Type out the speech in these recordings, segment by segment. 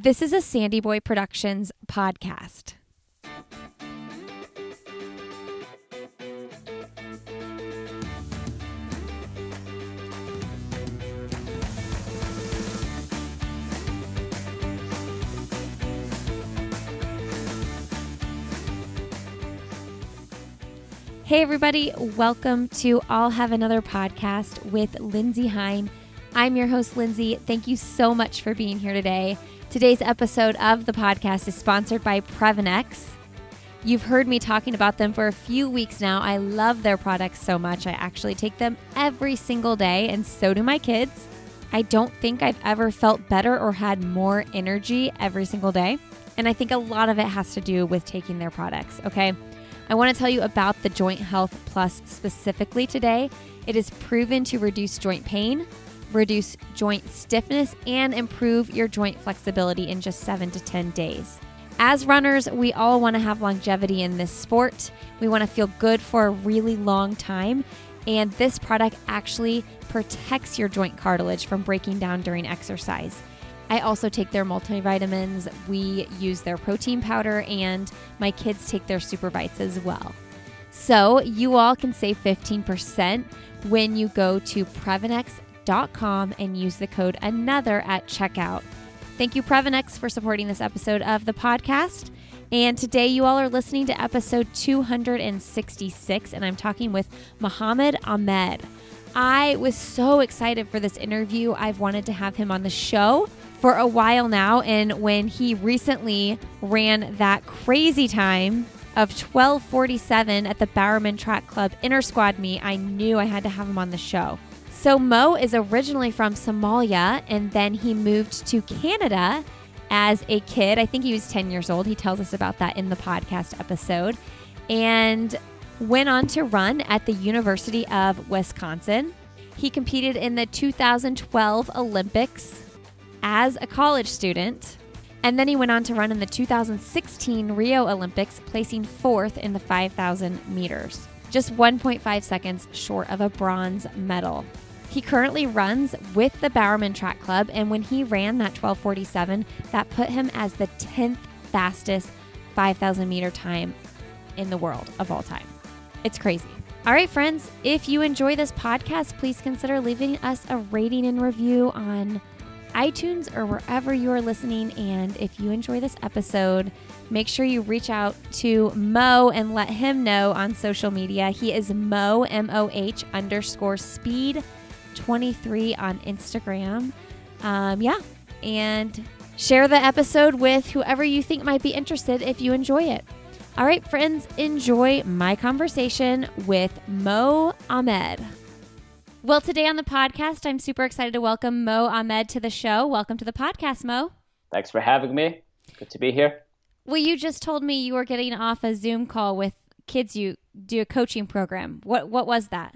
This is a Sandy Boy Productions podcast. Hey, everybody, welcome to I'll Have Another podcast with Lindsay Hein. I'm your host, Lindsay. Thank you so much for being here today. Today's episode of the podcast is sponsored by Previnex. You've heard me talking about them for a few weeks now. I love their products so much. I actually take them every single day, and so do my kids. I don't think I've ever felt better or had more energy every single day. And I think a lot of it has to do with taking their products, okay? I want to tell you about the Joint Health Plus specifically today. It is proven to reduce joint pain, reduce joint stiffness, and improve your joint flexibility in just seven to 10 days. As runners, we all want to have longevity in this sport. We want to feel good for a really long time. And this product actually protects your joint cartilage from breaking down during exercise. I also take their multivitamins. We use their protein powder, and my kids take their super bites as well. So you all can save 15% when you go to Previnex.com and use the code another at checkout. Thank you, Previnex, for supporting this episode of the podcast. And today, you all are listening to episode 266, and I'm talking with Mohammed Ahmed. I was so excited for this interview. I've wanted to have him on the show for a while now. And when he recently ran that crazy time of 1247 at the Bowerman Track Club Intra Squad meet, I knew I had to have him on the show. So Mo is originally from Somalia and then he moved to Canada as a kid. I think he was 10 years old. He tells us about that in the podcast episode. And went on to run at the University of Wisconsin. He competed in the 2012 Olympics as a college student. And then he went on to run in the 2016 Rio Olympics, placing fourth in the 5,000 meters, just 1.5 seconds short of a bronze medal. He currently runs with the Bowerman Track Club, and when he ran that 1247, that put him as the 10th fastest 5,000 meter time in the world of all time. It's crazy. All right, friends, if you enjoy this podcast, please consider leaving us a rating and review on iTunes or wherever you are listening. And if you enjoy this episode, make sure you reach out to Mo and let him know on social media. He is Mo, M O H underscore speed 23 on Instagram. Um, yeah. And share the episode with whoever you think might be interested if you enjoy it. All right, friends, enjoy my conversation with Mo Ahmed. Well, today on the podcast, I'm super excited to welcome Mo Ahmed to the show. Welcome to the podcast, Mo. Thanks for having me. Good to be here. Well, you just told me you were getting off a Zoom call with kids you do a coaching program. What what was that?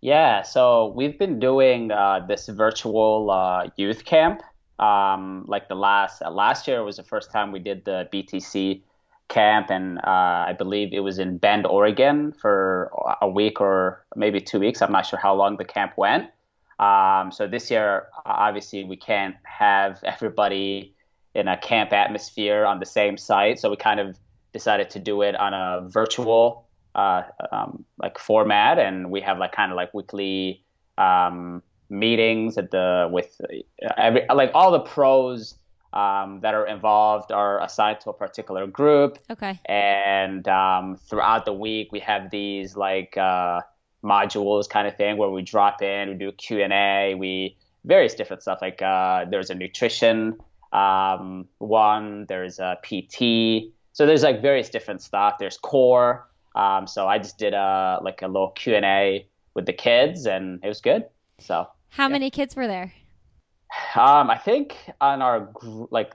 Yeah, so we've been doing uh, this virtual uh, youth camp. Um, like the last uh, last year was the first time we did the BTC camp, and uh, I believe it was in Bend, Oregon, for a week or maybe two weeks. I'm not sure how long the camp went. Um, so this year, obviously, we can't have everybody in a camp atmosphere on the same site, so we kind of decided to do it on a virtual uh, um, like format, and we have like kind of like weekly um, meetings at the with every like all the pros um, that are involved are assigned to a particular group. Okay. And um, throughout the week, we have these like uh, modules kind of thing where we drop in, we do Q and A, we various different stuff. Like uh, there's a nutrition um, one, there's a PT. So there's like various different stuff. There's core. Um, so I just did a like a little Q and A with the kids, and it was good. So. How yeah. many kids were there? Um, I think on our like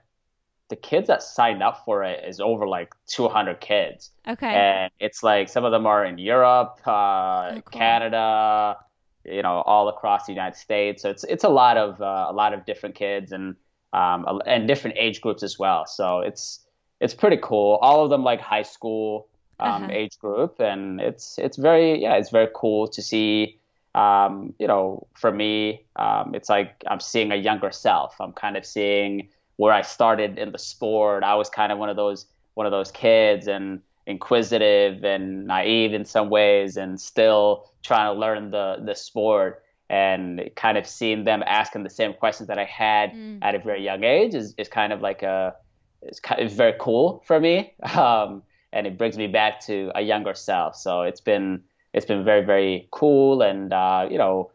the kids that signed up for it is over like 200 kids. Okay. And it's like some of them are in Europe, uh, oh, cool. Canada, you know, all across the United States. So it's it's a lot of uh, a lot of different kids and um, and different age groups as well. So it's it's pretty cool. All of them like high school um, uh-huh. age group, and it's it's very yeah, it's very cool to see um, you know, for me, um, it's like I'm seeing a younger self. I'm kind of seeing where I started in the sport. I was kind of one of those one of those kids and inquisitive and naive in some ways and still trying to learn the the sport and kind of seeing them asking the same questions that I had mm. at a very young age is, is kind of like a it's kind of very cool for me um, and it brings me back to a younger self so it's been it's been very very cool and uh, you know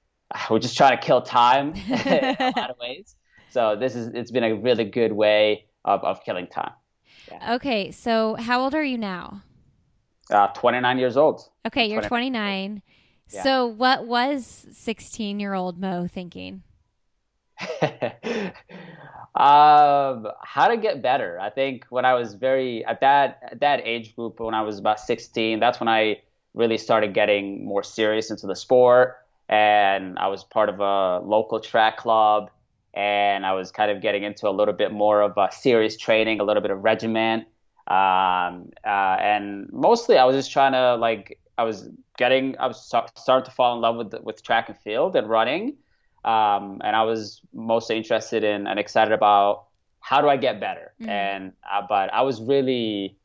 we're just trying to kill time in a lot of ways so this is it's been a really good way of, of killing time yeah. Okay, so how old are you now? Uh, 29 years old. Okay, you're 29. Yeah. So what was 16 year old Mo thinking? um, how to get better. I think when I was very at that at that age group, when I was about 16, that's when I really started getting more serious into the sport. And I was part of a local track club and I was kind of getting into a little bit more of a serious training, a little bit of regiment, um, uh, and mostly I was just trying to like I was getting I was starting to fall in love with with track and field and running, um, and I was mostly interested in and excited about how do I get better, mm-hmm. and uh, but I was really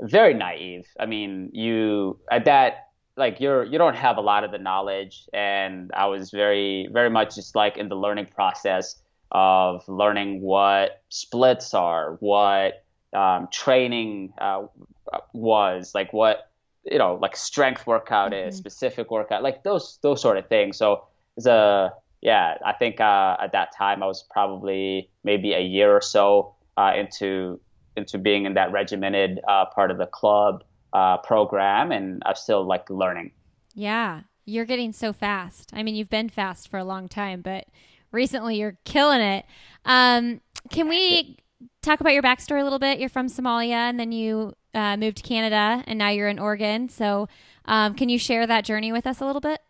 very naive. I mean, you at that like you're you don't have a lot of the knowledge and i was very very much just like in the learning process of learning what splits are what um, training uh, was like what you know like strength workout mm-hmm. is specific workout like those those sort of things so it's a yeah i think uh, at that time i was probably maybe a year or so uh, into into being in that regimented uh, part of the club uh, program, and I'm still like learning. Yeah, you're getting so fast. I mean, you've been fast for a long time, but recently you're killing it. Um, can we talk about your backstory a little bit? You're from Somalia, and then you uh, moved to Canada, and now you're in Oregon. So, um, can you share that journey with us a little bit?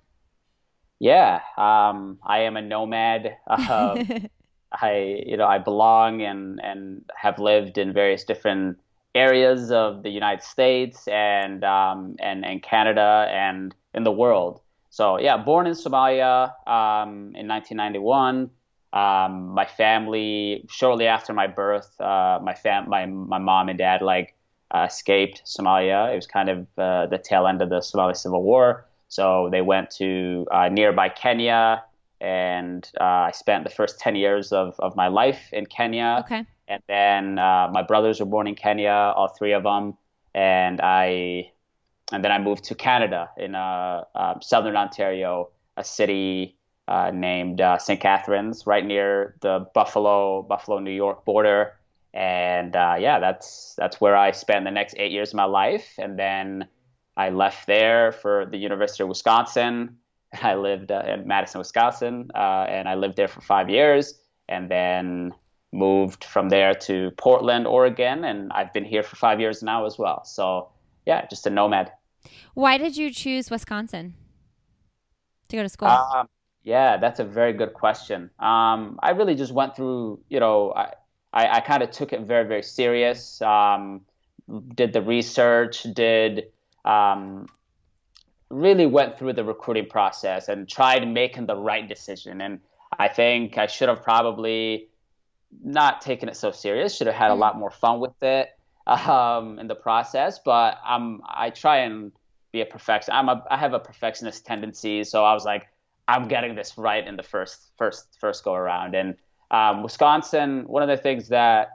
Yeah, um, I am a nomad. Uh, I, you know, I belong and and have lived in various different areas of the United States and um, and and Canada and in the world. So yeah, born in Somalia um, in 1991. Um, my family, shortly after my birth, uh, my fam, my my mom and dad like uh, escaped Somalia. It was kind of uh, the tail end of the Somali civil war. So they went to uh, nearby Kenya, and uh, I spent the first 10 years of, of my life in Kenya. Okay. And then uh, my brothers were born in Kenya, all three of them, and I, and then I moved to Canada in uh, uh, southern Ontario, a city uh, named uh, St. Catharines, right near the Buffalo, Buffalo, New York border. And uh, yeah, that's that's where I spent the next eight years of my life, and then I left there for the University of Wisconsin. I lived in Madison, Wisconsin, and I lived there for five years, and then moved from there to Portland, Oregon, and I've been here for five years now as well. So, yeah, just a nomad. Why did you choose Wisconsin to go to school? Um, yeah, that's a very good question. Um, I really just went through, you know, I, I, I kind of took it very, very serious. Um, did the research, did um, really went through the recruiting process and tried making the right decision. And I think I should have probably not taken it so serious. Should have had a mm. lot more fun with it um, in the process. But I'm I try and be a perfection. I'm a I have a perfectionist tendency, so I was like, I'm getting this right in the first first first go around. And um, Wisconsin, one of the things that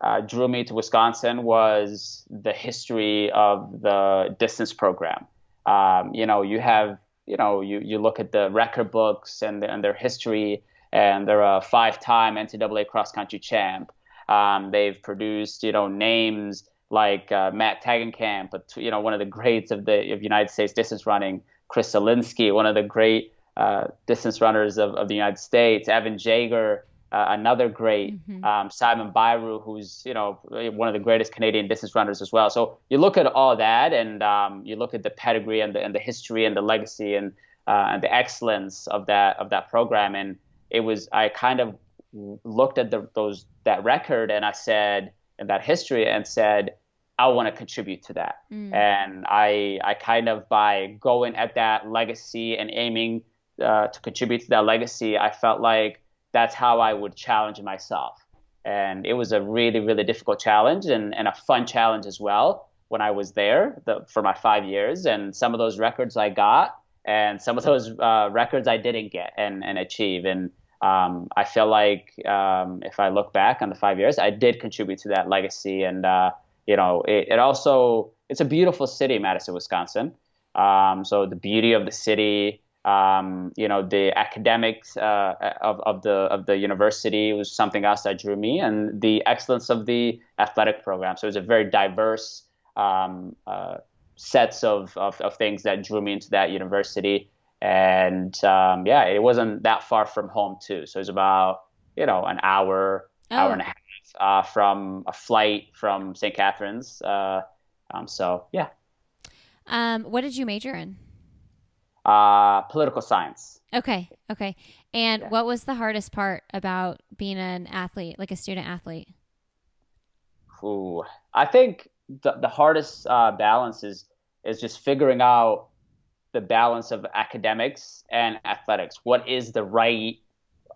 uh, drew me to Wisconsin was the history of the distance program. Um, you know, you have you know you you look at the record books and and their history and they're a five-time NCAA cross-country champ. Um, they've produced, you know, names like uh, Matt Tegenkamp, but you know, one of the greats of the of United States distance running. Chris Solinsky, one of the great uh, distance runners of, of the United States. Evan Jager, uh, another great. Mm-hmm. Um, Simon Bairu, who's you know one of the greatest Canadian distance runners as well. So you look at all that, and um, you look at the pedigree and the and the history and the legacy and uh, and the excellence of that of that program, and it was I kind of looked at the, those that record and I said and that history and said I want to contribute to that. Mm. And I I kind of by going at that legacy and aiming uh, to contribute to that legacy, I felt like that's how I would challenge myself. and it was a really really difficult challenge and, and a fun challenge as well when I was there the, for my five years. And some of those records I got, and some of those uh, records I didn't get and and achieve. And um, I feel like um, if I look back on the five years, I did contribute to that legacy. And uh, you know, it, it, also it's a beautiful city, Madison, Wisconsin. Um, so the beauty of the city, um, you know, the academics uh, of, of the of the university was something else that drew me, and the excellence of the athletic program. So it was a very diverse um, uh, sets of, of, of things that drew me into that university and um, yeah, it wasn't that far from home too. So it was about you know an hour, oh. hour and a half uh, from a flight from St. Catharines. Uh, um, so yeah. Um, what did you major in? Uh, political science. Okay, okay. And yeah. what was the hardest part about being an athlete, like a student athlete? Ooh, I think the the hardest uh, balance is is just figuring out the balance of academics and athletics. What is the right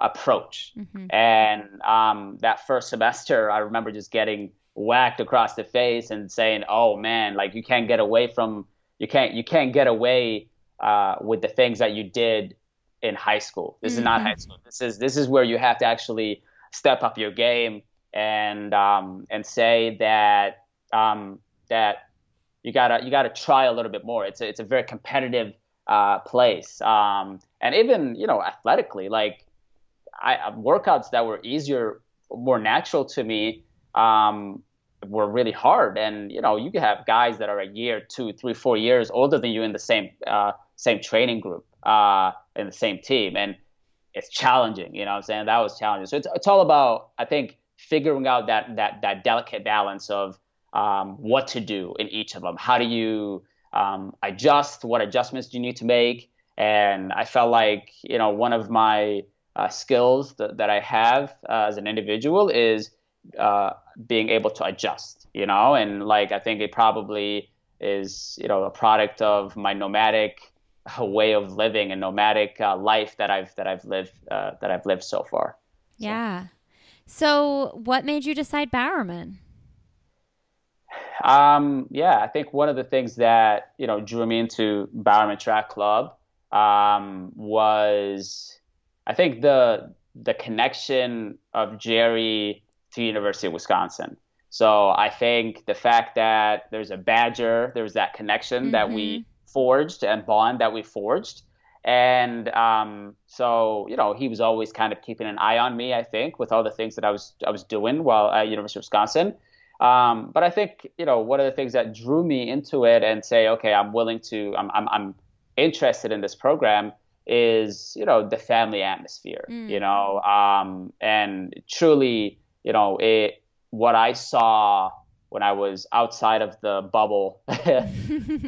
approach? Mm-hmm. And um, that first semester, I remember just getting whacked across the face and saying, "Oh man, like you can't get away from you can't you can't get away uh, with the things that you did in high school. This mm-hmm. is not mm-hmm. high school. This is this is where you have to actually step up your game and um, and say that um, that you gotta you gotta try a little bit more. It's a, it's a very competitive uh, place, um, and even you know athletically, like I, workouts that were easier, more natural to me, um, were really hard. And you know you can have guys that are a year, two, three, four years older than you in the same uh, same training group, uh, in the same team, and it's challenging. You know what I'm saying? That was challenging. So it's it's all about I think figuring out that that that delicate balance of um, what to do in each of them. How do you um, adjust? What adjustments do you need to make? And I felt like you know one of my uh, skills that, that I have uh, as an individual is uh, being able to adjust. You know, and like I think it probably is you know a product of my nomadic uh, way of living and nomadic uh, life that I've that I've lived uh, that I've lived so far. Yeah. So, what made you decide Bowerman? Um, yeah, I think one of the things that you know drew me into Bowerman Track Club um, was, I think the the connection of Jerry to University of Wisconsin. So I think the fact that there's a Badger, there's that connection mm-hmm. that we mm-hmm. forged and bond that we forged. And um, so, you know, he was always kind of keeping an eye on me. I think with all the things that I was I was doing while at University of Wisconsin. Um, but I think you know one of the things that drew me into it and say, okay, I'm willing to, I'm, I'm, I'm interested in this program is you know the family atmosphere, mm. you know, um, and truly, you know, it what I saw when I was outside of the bubble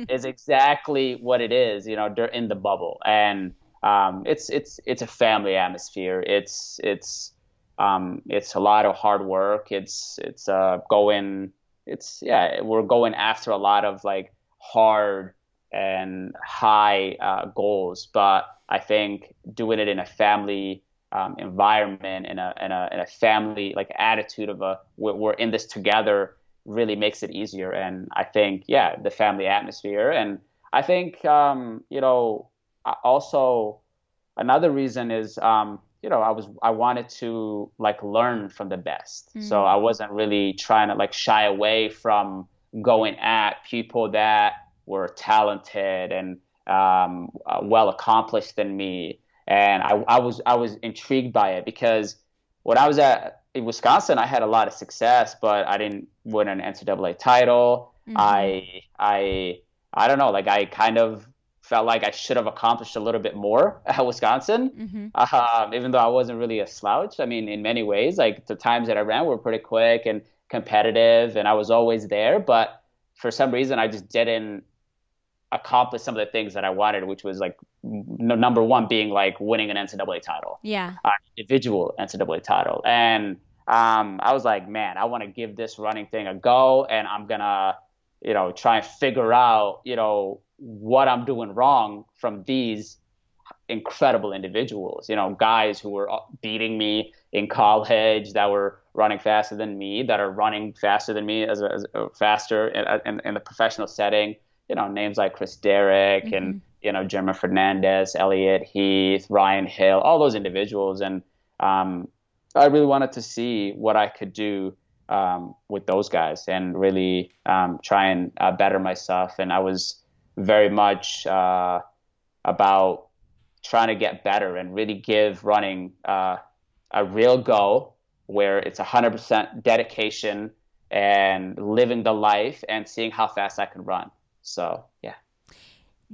is exactly what it is, you know, they're in the bubble, and um, it's it's it's a family atmosphere. It's it's um, it's a lot of hard work. It's it's uh, going. It's yeah. We're going after a lot of like hard and high uh, goals, but I think doing it in a family um, environment, and a, in a in a family like attitude of a we're, we're in this together really makes it easier. And I think yeah, the family atmosphere, and I think um, you know also another reason is um, you know, I was I wanted to like learn from the best. Mm-hmm. So I wasn't really trying to like shy away from going at people that were talented and um, uh, well accomplished than me. And I, I was I was intrigued by it because when I was at in Wisconsin, I had a lot of success, but I didn't win an NCAA title. Mm-hmm. I I I don't know, like I kind of felt like I should have accomplished a little bit more at Wisconsin, mm-hmm. um, even though I wasn't really a slouch. I mean, in many ways, like the times that I ran were pretty quick and competitive, and I was always there. But for some reason, I just didn't accomplish some of the things that I wanted, which was like number one being like winning an NCAA title, yeah, uh, individual NCAA title, and um, I was like, man, I want to give this running thing a go, and I'm gonna, you know, try and figure out, you know, what I'm doing wrong from these incredible individuals, you know, guys who were beating me in college that were running faster than me, that are running faster than me as, a, as a, faster in, in, in, the professional setting. You know, names like Chris Derrick mm-hmm. and you know German Fernandez, Elliot Heath, Ryan Hill, all those individuals, and um, I really wanted to see what I could do um, with those guys and really um, try and uh, better myself. And I was very much uh, about trying to get better and really give running uh, a real go where it's 100% dedication and living the life and seeing how fast I can run. So, yeah.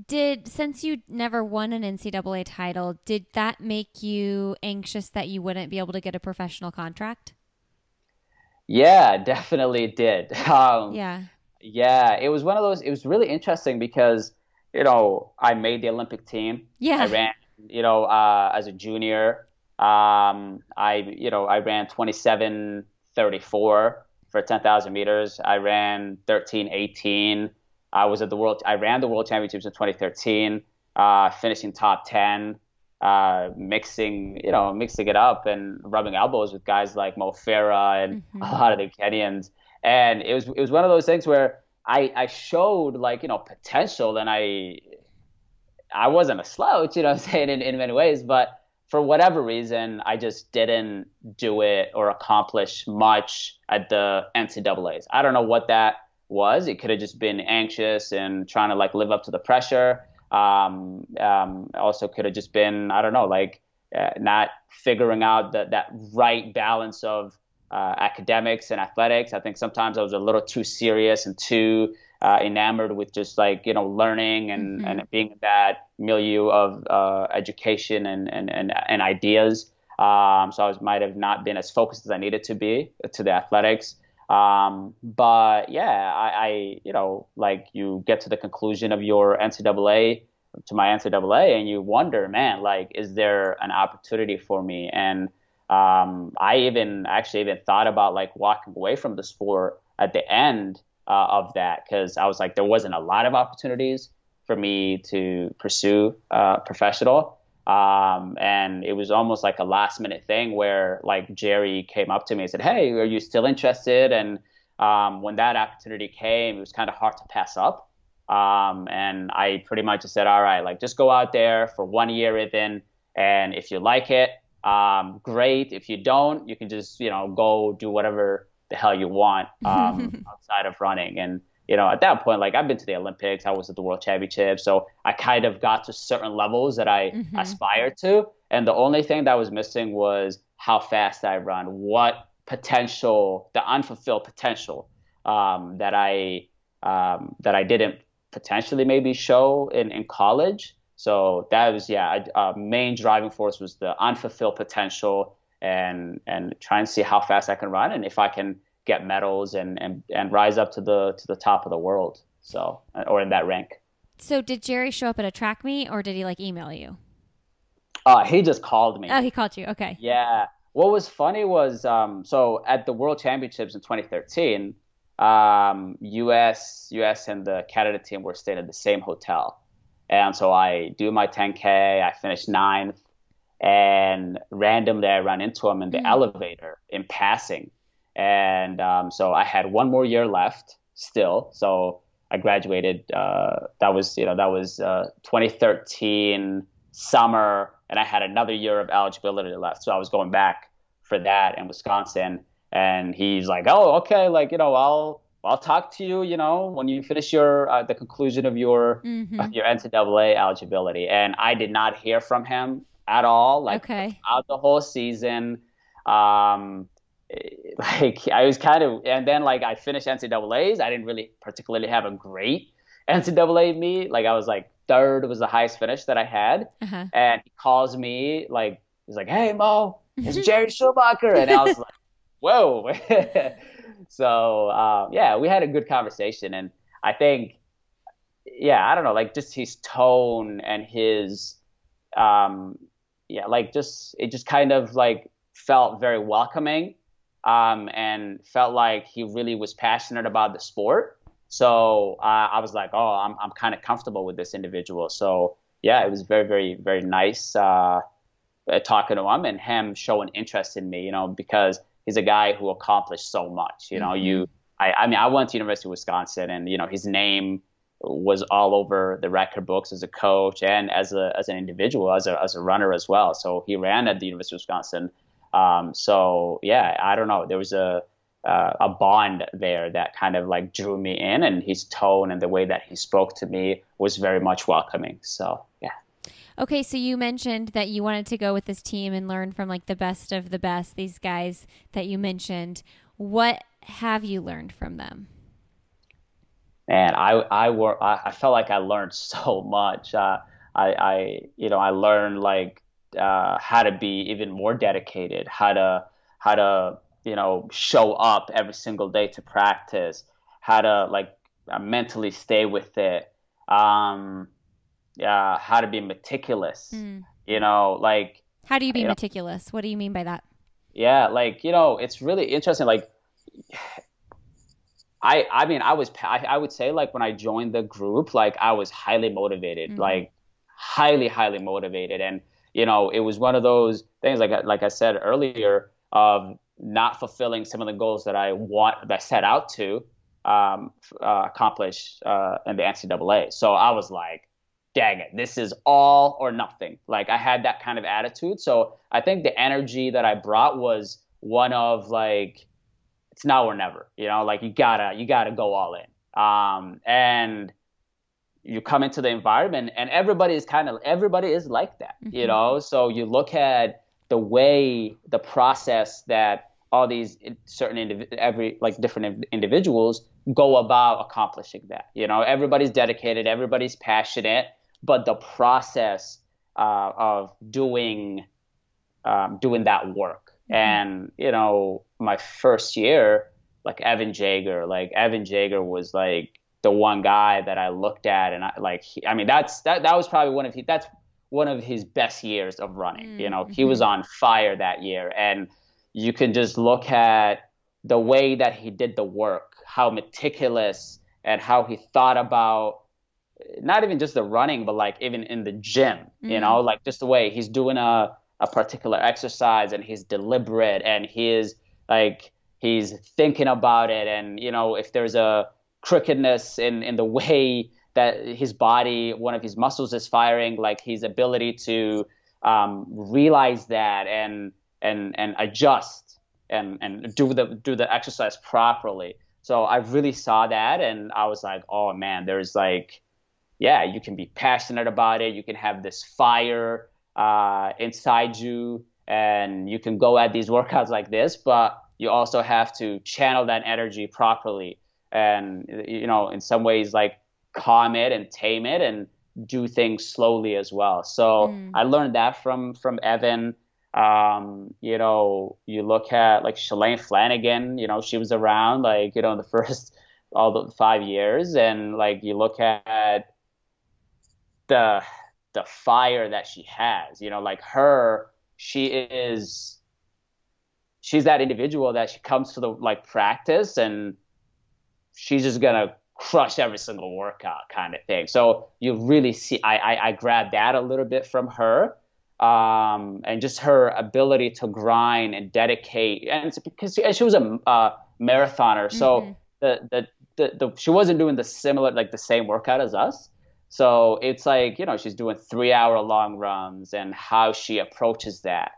Did since you never won an NCAA title, did that make you anxious that you wouldn't be able to get a professional contract? Yeah, definitely did. Um, yeah. Yeah, it was one of those. It was really interesting because you know I made the Olympic team. Yeah. I ran, you know, uh, as a junior. Um, I, you know, I ran twenty seven thirty four for 10,000 meters. I ran 13, 18. I was at the world. I ran the world championships in 2013, uh, finishing top 10, uh, mixing, you know, mixing it up and rubbing elbows with guys like Mo Farah and mm-hmm. a lot of the Kenyans. And it was it was one of those things where I I showed like you know potential, and I I wasn't a slouch, you know, I'm saying in, in many ways, but for whatever reason, I just didn't do it or accomplish much at the NCAA's. I don't know what that was. It could have just been anxious and trying to like live up to the pressure. Um, um, also could have just been, I don't know, like uh, not figuring out that that right balance of uh, academics and athletics. I think sometimes I was a little too serious and too uh, enamored with just like you know learning and, mm-hmm. and being in that milieu of uh, education and, and, and, and ideas. Um, so I was, might have not been as focused as I needed to be to the athletics. Um, but yeah, I, I, you know, like you get to the conclusion of your NCAA to my NCAA and you wonder, man, like, is there an opportunity for me? And um, I even actually even thought about like walking away from the sport at the end uh, of that because I was like, there wasn't a lot of opportunities for me to pursue uh, professional. Um, and it was almost like a last minute thing where like Jerry came up to me and said, Hey, are you still interested? And um, when that opportunity came, it was kind of hard to pass up. Um, and I pretty much just said, all right, like just go out there for one year even. And if you like it, um, great. If you don't, you can just, you know, go do whatever the hell you want um, outside of running. And you know, at that point, like I've been to the Olympics, I was at the World Championships, so I kind of got to certain levels that I mm-hmm. aspired to. And the only thing that was missing was how fast I run, what potential, the unfulfilled potential um, that I um, that I didn't potentially maybe show in, in college. So that was yeah, a, a main driving force was the unfulfilled potential and and try and see how fast I can run and if I can get medals and and and rise up to the to the top of the world. So or in that rank. So did Jerry show up at a track meet or did he like email you? Uh, he just called me. Oh, he called you. Okay. Yeah. What was funny was um, so at the World Championships in 2013, um, U.S. U.S. and the Canada team were staying at the same hotel, and so I do my 10k. I finished ninth, and randomly I run into him in the mm. elevator in passing. And um, so I had one more year left still. So I graduated. Uh, that was, you know, that was uh, 2013 summer, and I had another year of eligibility left. So I was going back for that in Wisconsin. And he's like, "Oh, okay, like you know, I'll I'll talk to you, you know, when you finish your uh, the conclusion of your mm-hmm. your NCAA eligibility." And I did not hear from him at all, like okay. out the whole season. Um, like I was kind of, and then like I finished NCAA's. I didn't really particularly have a great NCAA meet. Like I was like third was the highest finish that I had, uh-huh. and he calls me like he's like, "Hey Mo, it's Jerry Schumacher," and I was like, "Whoa." so um, yeah, we had a good conversation, and I think, yeah, I don't know, like just his tone and his um, yeah, like just it just kind of like felt very welcoming, um, and felt like he really was passionate about the sport. So uh, I was like, oh, I'm I'm kind of comfortable with this individual. So yeah, it was very very very nice. Uh, uh, talking to him and him showing interest in me, you know, because he's a guy who accomplished so much. You know, mm-hmm. you I, I mean I went to University of Wisconsin and you know his name was all over the record books as a coach and as a as an individual as a as a runner as well. So he ran at the University of Wisconsin. Um, so yeah, I don't know. There was a uh, a bond there that kind of like drew me in, and his tone and the way that he spoke to me was very much welcoming. So yeah. Okay, so you mentioned that you wanted to go with this team and learn from like the best of the best, these guys that you mentioned. What have you learned from them? Man, I I work. I, felt like I learned so much. Uh, I I you know I learned like uh, how to be even more dedicated, how to how to you know show up every single day to practice, how to like uh, mentally stay with it. Um, uh, how to be meticulous. Mm. You know, like how do you be meticulous? Know, what do you mean by that? Yeah, like you know, it's really interesting. Like, I I mean, I was I, I would say like when I joined the group, like I was highly motivated, mm-hmm. like highly highly motivated, and you know, it was one of those things like like I said earlier of not fulfilling some of the goals that I want that I set out to um, uh, accomplish uh, in the NCAA. So I was like, dang it, this is all or nothing. Like I had that kind of attitude. So I think the energy that I brought was one of like, it's now or never, you know, like you gotta, you gotta go all in. Um, and you come into the environment and everybody is kind of, everybody is like that, mm-hmm. you know? So you look at the way, the process that all these certain indiv- every like different individuals go about accomplishing that. You know, everybody's dedicated, everybody's passionate, but the process uh, of doing um, doing that work. Mm-hmm. And you know, my first year, like Evan Jager, like Evan Jager was like the one guy that I looked at, and I like, he, I mean, that's that that was probably one of his that's one of his best years of running. Mm-hmm. You know, he was mm-hmm. on fire that year, and you can just look at the way that he did the work, how meticulous, and how he thought about not even just the running, but like even in the gym, mm-hmm. you know, like just the way he's doing a, a particular exercise and he's deliberate and he's like, he's thinking about it. And, you know, if there's a crookedness in, in the way that his body, one of his muscles is firing, like his ability to um, realize that and, and, and adjust and, and do the, do the exercise properly. So I really saw that and I was like, oh man, there's like, yeah, you can be passionate about it. You can have this fire uh, inside you, and you can go at these workouts like this. But you also have to channel that energy properly, and you know, in some ways, like calm it and tame it, and do things slowly as well. So mm. I learned that from from Evan. Um, you know, you look at like Shalane Flanagan. You know, she was around like you know the first all the five years, and like you look at the the fire that she has. You know, like her, she is she's that individual that she comes to the like practice and she's just gonna crush every single workout kind of thing. So you really see I I, I grabbed that a little bit from her. Um, and just her ability to grind and dedicate, and it's because she was a uh, marathoner, so mm-hmm. the, the, the the she wasn't doing the similar like the same workout as us, so it's like, you know, she's doing three hour long runs and how she approaches that.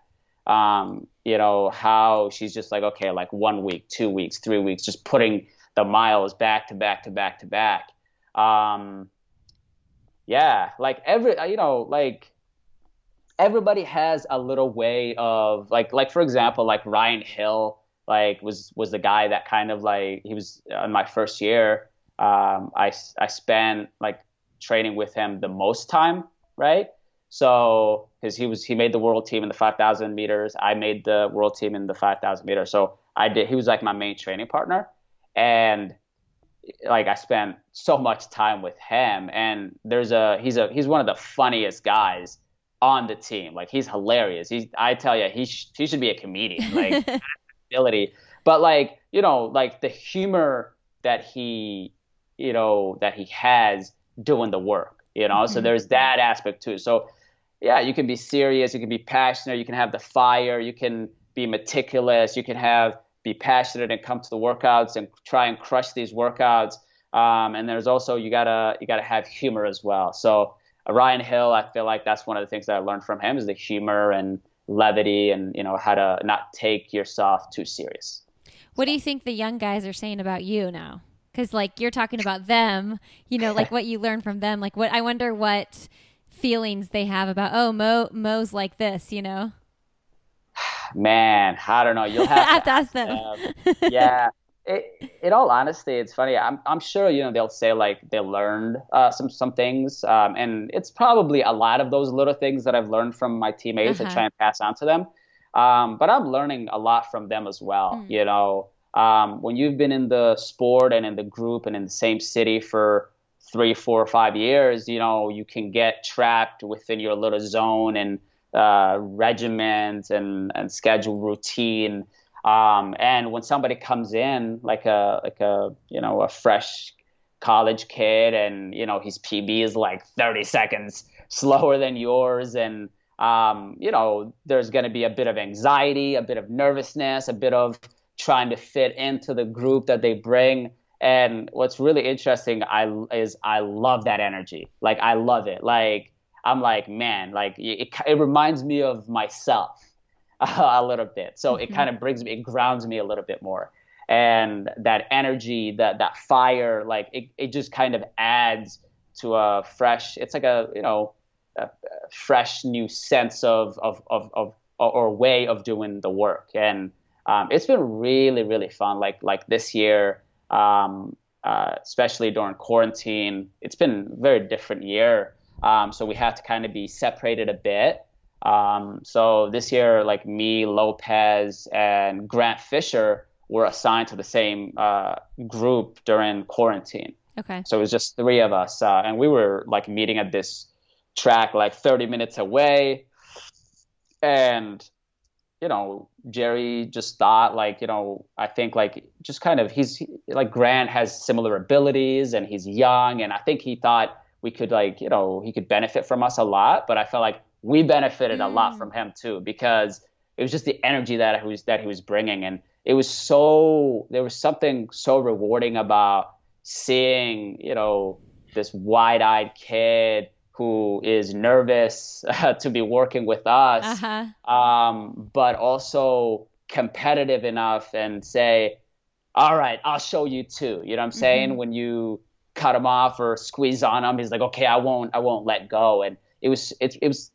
Um, you know, how she's just like, okay, like one week, two weeks, three weeks, just putting the miles back to back to back to back. Um, yeah, like every, you know, like everybody has a little way of like, like for example, like Ryan Hill, like was was the guy that kind of like he was on my first year. Um, I I spent like training with him the most time, right? So because he was he made the world team in the 5,000 meters, I made the world team in the 5,000 meters. So I did. He was like my main training partner, and like I spent so much time with him. And there's a he's a he's one of the funniest guys on the team. Like he's hilarious. He's I tell you he sh- he should be a comedian. Like ability, but like you know like the humor that he you know that he has doing the work, you know. Mm-hmm. So there's that aspect too. So yeah, you can be serious, you can be passionate, you can have the fire, you can be meticulous, you can have be passionate and come to the workouts and try and crush these workouts. Um, and there's also you gotta you gotta have humor as well. So uh, Ryan Hill, I feel like that's one of the things that I learned from him is the humor and levity and you know how to not take yourself too serious. What do you think the young guys are saying about you now? Because like you're talking about them, you know, like what you learned from them. Like what I wonder what feelings they have about oh Mo Mo's like this, you know. Man, I don't know. You'll have, have to, ask them. them. yeah. It, in all honesty, it's funny. I'm, I'm sure you know they'll say like they learned uh, some some things, um, and it's probably a lot of those little things that I've learned from my teammates uh-huh. try and pass on to them. Um, but I'm learning a lot from them as well. Mm. You know, um, when you've been in the sport and in the group and in the same city for three, four, or five years, you know, you can get trapped within your little zone and uh, regiment and, and schedule routine. Um, and when somebody comes in, like a like a you know a fresh college kid, and you know his PB is like 30 seconds slower than yours, and um, you know there's going to be a bit of anxiety, a bit of nervousness, a bit of trying to fit into the group that they bring. And what's really interesting I, is I love that energy. Like I love it. Like I'm like, man, like it, it reminds me of myself a little bit. So mm-hmm. it kind of brings me, it grounds me a little bit more. And that energy, that that fire, like it, it just kind of adds to a fresh. It's like a you know, a, fresh new sense of of of, of or way of doing the work. And um, it's been really really fun. Like like this year, um, uh, especially during quarantine. It's been a very different year. Um, so we have to kind of be separated a bit. Um, so this year, like me, Lopez, and Grant Fisher were assigned to the same uh, group during quarantine. Okay. So it was just three of us, uh, and we were like meeting at this track like 30 minutes away, and you know, Jerry just thought like, you know, I think like just kind of he's like Grant has similar abilities and he's young and I think he thought we could like, you know, he could benefit from us a lot, but I felt like we benefited mm. a lot mm. from him too because it was just the energy that he was that he was bringing and it was so there was something so rewarding about seeing, you know, this wide-eyed kid who is nervous uh, to be working with us, uh-huh. um, but also competitive enough and say, all right, I'll show you too. You know what I'm saying? Mm-hmm. When you cut him off or squeeze on him, he's like, okay, I won't, I won't let go. And it was, it, it was,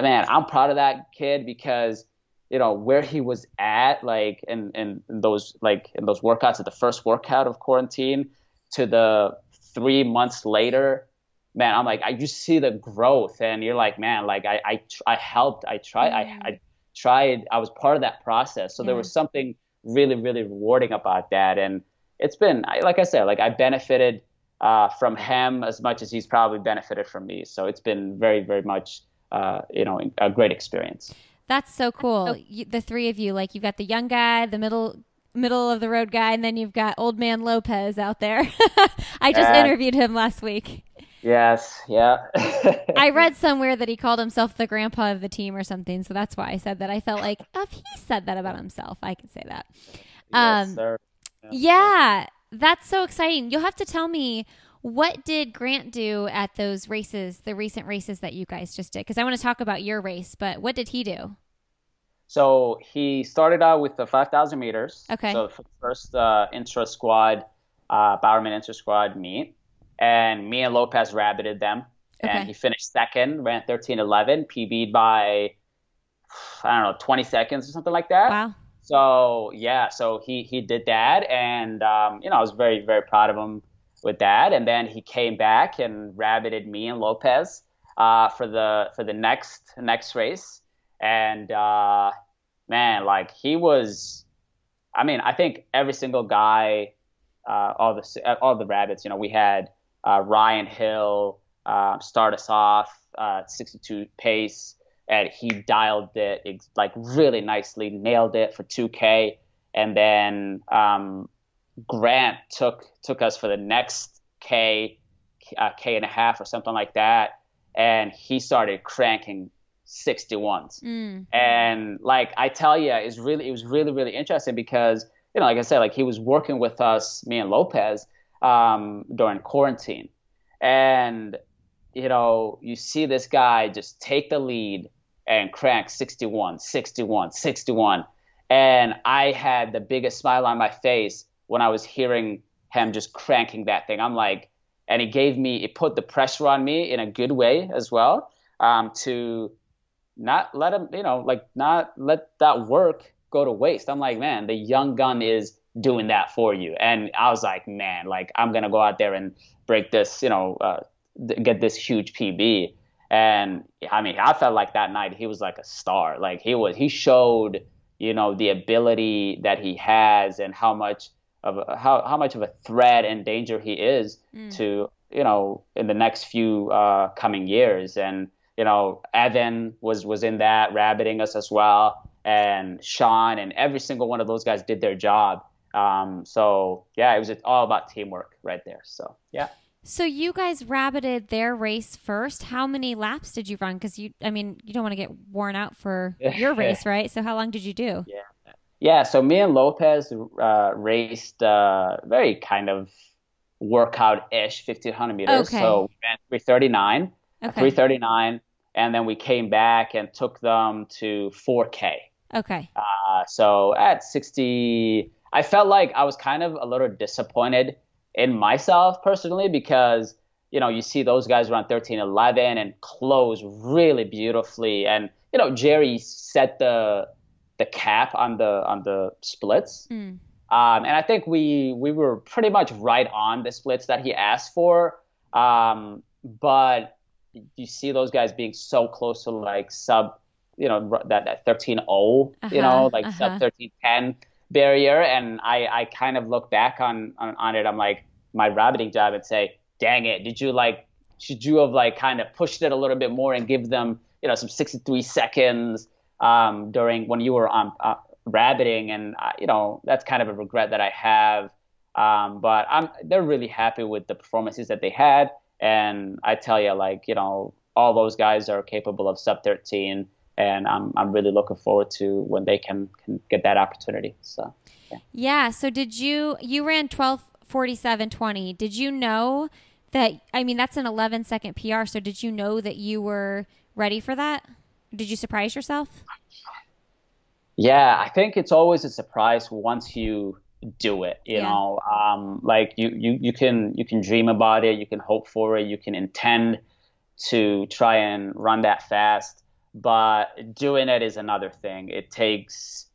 man, I'm proud of that kid because, you know, where he was at, like in, in, in those, like in those workouts at the first workout of quarantine to the three months later, man, I'm like, I just see the growth, and you're like, man, like I I, I helped, I tried, mm. I, I tried, I was part of that process. So yeah. there was something really really rewarding about that, and it's been like I said, like I benefited uh, from him as much as he's probably benefited from me. So it's been very very much uh, you know a great experience. That's so cool. the three of you, like you've got the young guy, the middle middle of the road guy, and then you've got old man Lopez out there. I just uh, interviewed him last week. Yes, yeah. I read somewhere that he called himself the grandpa of the team or something, so that's why I said that. I felt like if he said that about himself, I could say that. Um, yes, sir. Yeah, yeah, that's so exciting. You'll have to tell me what did Grant do at those races, the recent races that you guys just did? Because I want to talk about your race, but what did he do? So he started out with the 5,000 meters. Okay. So first uh, intra squad, uh, Bowerman intra squad meet and me and Lopez rabbited them. Okay. And he finished second, ran 13:11, PB'd by I don't know 20 seconds or something like that. Wow. So yeah, so he he did that, and um, you know I was very very proud of him with that. And then he came back and rabbited me and Lopez uh, for the for the next next race, and uh, man, like he was. I mean, I think every single guy, uh, all the all the rabbits, you know, we had uh, Ryan Hill uh, start us off uh, 62 pace, and he dialed it like really nicely, nailed it for 2K, and then um, Grant took took us for the next K, uh, K and a half or something like that, and he started cranking 61s. Mm. And like I tell you, it's really it was really really interesting because you know, like I said, like he was working with us, me and Lopez, um, during quarantine, and you know, you see this guy just take the lead and crank 61, 61, 61. And I had the biggest smile on my face when I was hearing him just cranking that thing. I'm like, and it gave me, it put the pressure on me in a good way as well um, to not let him, you know, like not let that work go to waste. I'm like, man, the young gun is doing that for you. And I was like, man, like I'm gonna go out there and break this, you know, uh, get this huge PB. And I mean, I felt like that night he was like a star. Like he was, he showed, you know, the ability that he has and how much of a, how how much of a threat and danger he is mm. to you know in the next few uh, coming years. And you know, Evan was was in that rabbiting us as well, and Sean and every single one of those guys did their job. Um, so yeah, it was all about teamwork right there. So yeah. So you guys rabbited their race first. How many laps did you run? Because you, I mean, you don't want to get worn out for your race, right? So how long did you do? Yeah. Yeah, so me and Lopez uh, raced uh, very kind of workout ish, 1500 meters. Okay. So we ran 339, okay. 339, and then we came back and took them to 4K. Okay. Uh, so at 60, I felt like I was kind of a little disappointed in myself personally because you know you see those guys around 13 11 and close really beautifully and you know jerry set the the cap on the on the splits mm. um, and i think we we were pretty much right on the splits that he asked for um, but you see those guys being so close to like sub you know that, that 13 0 uh-huh, you know like uh-huh. sub 13 10 barrier. And I, I kind of look back on, on, on it. I'm like, my rabbiting job and say, dang it, did you like, should you have like kind of pushed it a little bit more and give them, you know, some 63 seconds um, during when you were on uh, rabbiting? And, uh, you know, that's kind of a regret that I have. Um, but I'm, they're really happy with the performances that they had. And I tell you, like, you know, all those guys are capable of sub 13 and I'm I'm really looking forward to when they can, can get that opportunity. So yeah. Yeah. So did you you ran twelve forty seven twenty? Did you know that I mean that's an eleven second PR, so did you know that you were ready for that? Did you surprise yourself? Yeah, I think it's always a surprise once you do it you yeah. know um, like you, you you can you can dream about it you can hope for it you can intend to try and run that fast but doing it is another thing. It takes,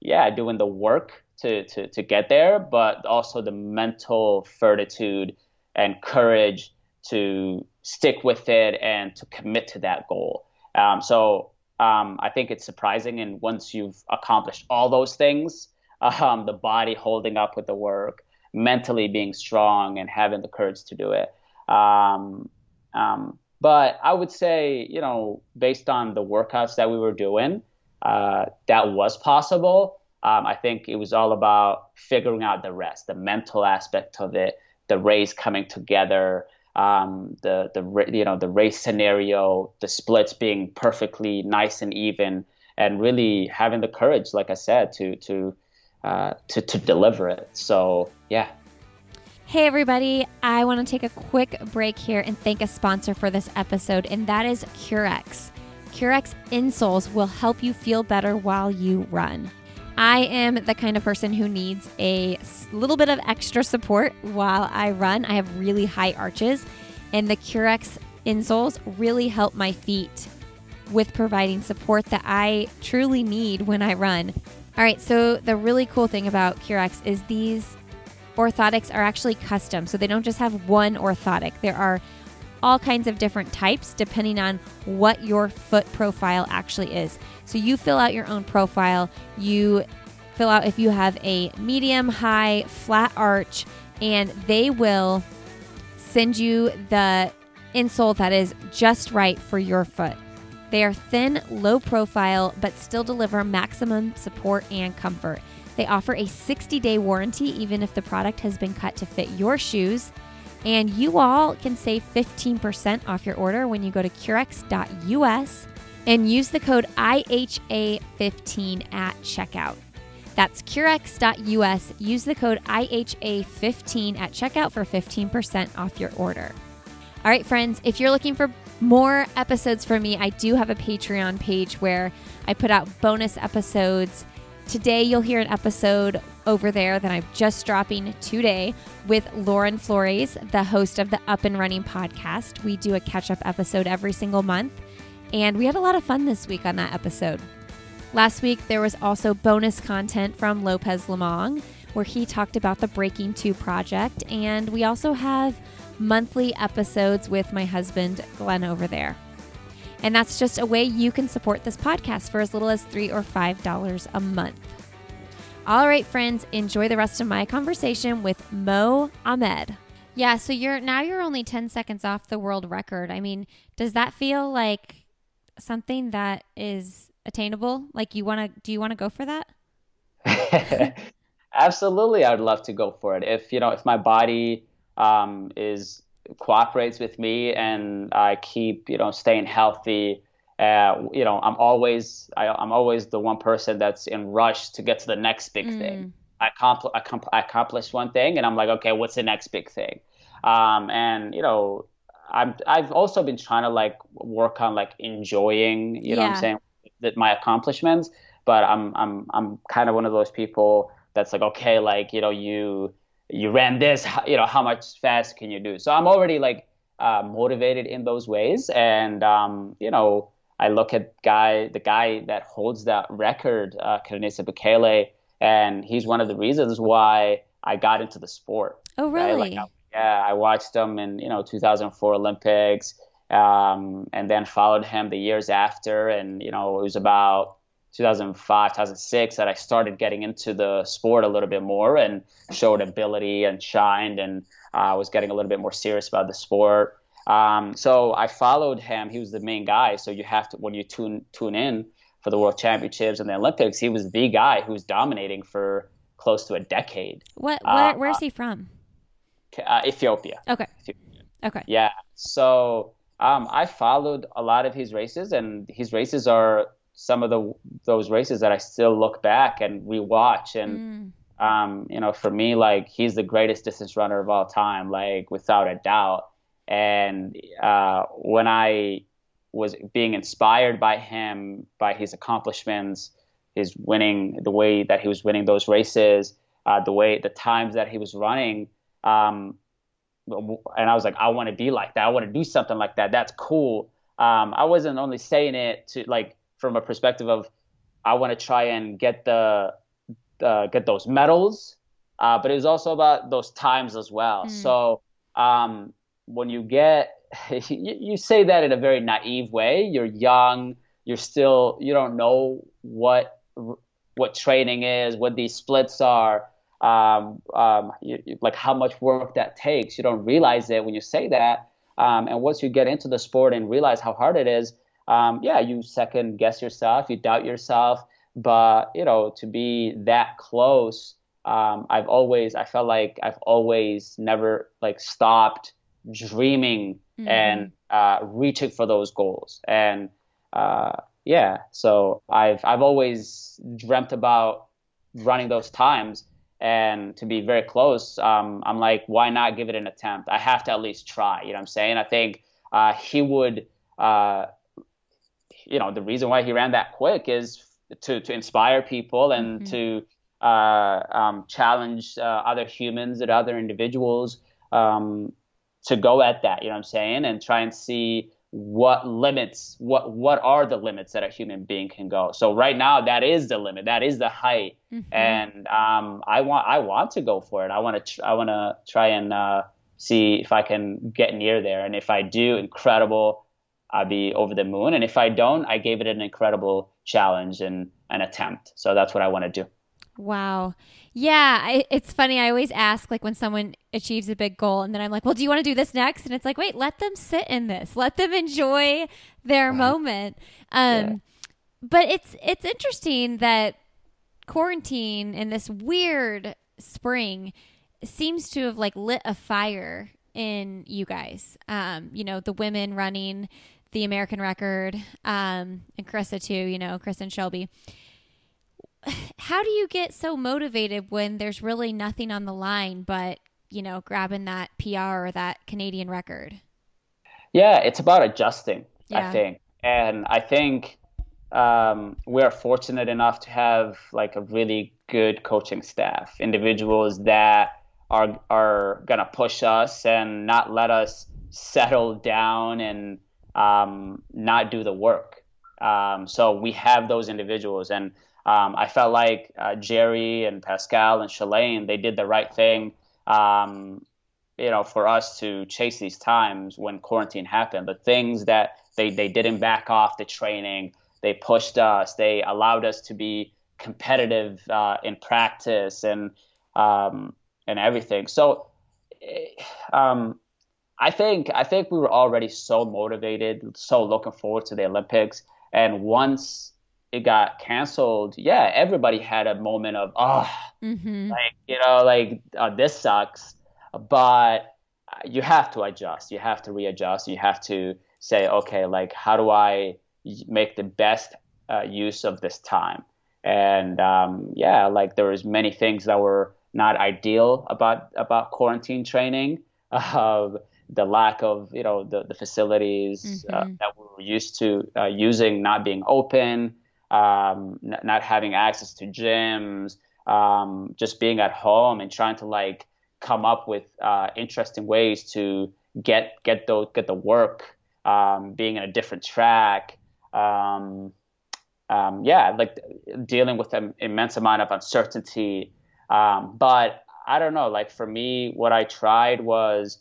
yeah, doing the work to, to, to get there, but also the mental fortitude and courage to stick with it and to commit to that goal. Um, so um, I think it's surprising. And once you've accomplished all those things, um, the body holding up with the work, mentally being strong, and having the courage to do it. Um, um, but I would say, you know, based on the workouts that we were doing, uh, that was possible. Um, I think it was all about figuring out the rest, the mental aspect of it, the race coming together, um, the the you know the race scenario, the splits being perfectly nice and even, and really having the courage, like I said, to to uh, to to deliver it. So yeah, Hey, everybody. I want to take a quick break here and thank a sponsor for this episode, and that is Currex. Currex insoles will help you feel better while you run. I am the kind of person who needs a little bit of extra support while I run. I have really high arches, and the Currex insoles really help my feet with providing support that I truly need when I run. All right, so the really cool thing about Currex is these orthotics are actually custom. So they don't just have one orthotic. There are all kinds of different types depending on what your foot profile actually is. So you fill out your own profile. You fill out if you have a medium, high, flat arch, and they will send you the insole that is just right for your foot. They are thin, low profile, but still deliver maximum support and comfort. They offer a 60 day warranty, even if the product has been cut to fit your shoes. And you all can save 15% off your order when you go to currex.us and use the code IHA15 at checkout. That's currex.us. Use the code IHA15 at checkout for 15% off your order. All right, friends, if you're looking for more episodes from me, I do have a Patreon page where I put out bonus episodes. Today, you'll hear an episode over there that I'm just dropping today with Lauren Floris, the host of the Up and Running podcast. We do a catch up episode every single month, and we had a lot of fun this week on that episode. Last week, there was also bonus content from Lopez Lomong, where he talked about the Breaking 2 project, and we also have monthly episodes with my husband, Glenn, over there. And that's just a way you can support this podcast for as little as three or five dollars a month. All right, friends, enjoy the rest of my conversation with Mo Ahmed. Yeah, so you're now you're only 10 seconds off the world record. I mean, does that feel like something that is attainable? Like you want to do you want to go for that? Absolutely, I would love to go for it. If, you know, if my body um, is cooperates with me and I keep, you know, staying healthy. Uh, you know, I'm always I, am always the one person that's in rush to get to the next big mm. thing. I, compl- I, compl- I accomplish one thing and I'm like, okay, what's the next big thing? Um, and you know, I'm I've also been trying to like work on like enjoying, you know, yeah. what I'm saying that my accomplishments. But I'm I'm I'm kind of one of those people that's like, okay, like you know, you you ran this, you know, how much fast can you do? So I'm already like uh, motivated in those ways, and um, you know, I look at guy, the guy that holds that record, uh, Bekele, and he's one of the reasons why I got into the sport. Oh, really? Right? Like, yeah, I watched him in you know 2004 Olympics, um, and then followed him the years after, and you know it was about 2005, 2006 that I started getting into the sport a little bit more and showed ability and shined and I uh, was getting a little bit more serious about the sport. Um, so I followed him. He was the main guy. So you have to when you tune tune in for the World Championships and the Olympics, he was the guy who was dominating for close to a decade. What? Where, uh, where's he from? Uh, Ethiopia. Okay. Ethiopia. Okay. Yeah. So um, I followed a lot of his races, and his races are some of the those races that I still look back and rewatch and mm. um, you know for me like he's the greatest distance runner of all time like without a doubt. And uh, when I was being inspired by him by his accomplishments his winning the way that he was winning those races uh, the way the times that he was running um, and I was like I want to be like that. I want to do something like that. That's cool. Um, I wasn't only saying it to like from a perspective of I want to try and get the uh, get those medals, uh, but it was also about those times as well. Mm. So um, when you get you, you say that in a very naive way. You're young. You're still you don't know what what training is, what these splits are, um, um, you, like how much work that takes. You don't realize it when you say that. Um, and once you get into the sport and realize how hard it is, um, yeah, you second guess yourself, you doubt yourself. But you know, to be that close, um, I've always I felt like I've always never like stopped dreaming mm-hmm. and uh, reaching for those goals. And uh, yeah, so I've I've always dreamt about running those times and to be very close. Um, I'm like, why not give it an attempt? I have to at least try. You know what I'm saying? I think uh, he would uh, you know the reason why he ran that quick is to to inspire people and mm-hmm. to uh, um, challenge uh, other humans and other individuals um, to go at that. You know what I'm saying, and try and see what limits what what are the limits that a human being can go so right now that is the limit that is the height mm-hmm. and um, i want i want to go for it i want to tr- i want to try and uh, see if i can get near there and if i do incredible I'd be over the moon. And if I don't, I gave it an incredible challenge and an attempt. So that's what I want to do. Wow. Yeah, I, it's funny. I always ask, like, when someone achieves a big goal, and then I'm like, well, do you want to do this next? And it's like, wait, let them sit in this, let them enjoy their right. moment. Um, yeah. But it's it's interesting that quarantine and this weird spring seems to have like lit a fire in you guys. Um, you know, the women running the American record, um, and Karissa too. You know, Chris and Shelby. How do you get so motivated when there's really nothing on the line but you know grabbing that PR or that Canadian record? Yeah, it's about adjusting. Yeah. I think, and I think um, we're fortunate enough to have like a really good coaching staff, individuals that are are gonna push us and not let us settle down and um, not do the work. Um, so we have those individuals, and um, I felt like uh, Jerry and Pascal and Shalane they did the right thing. Um, you know, for us to chase these times when quarantine happened, the things that they, they didn't back off the training, they pushed us, they allowed us to be competitive uh, in practice and um, and everything. So eh, um, I think I think we were already so motivated, so looking forward to the Olympics, and once it got canceled, yeah, everybody had a moment of oh, Mm-hmm. like you know, like uh, this sucks, but you have to adjust, you have to readjust, you have to say, okay, like how do I make the best uh, use of this time? And um, yeah, like there was many things that were not ideal about about quarantine training. Uh, the lack of you know the, the facilities uh, Mhm. that we were used to uh, using not being open, um, n- not having access to gyms, um, just being at home and trying to like come up with uh, interesting ways to get get those get the work, um, being in a different track. Um, um, yeah, like dealing with an immense amount of uncertainty. Um, but I don't know. Like for me, what I tried was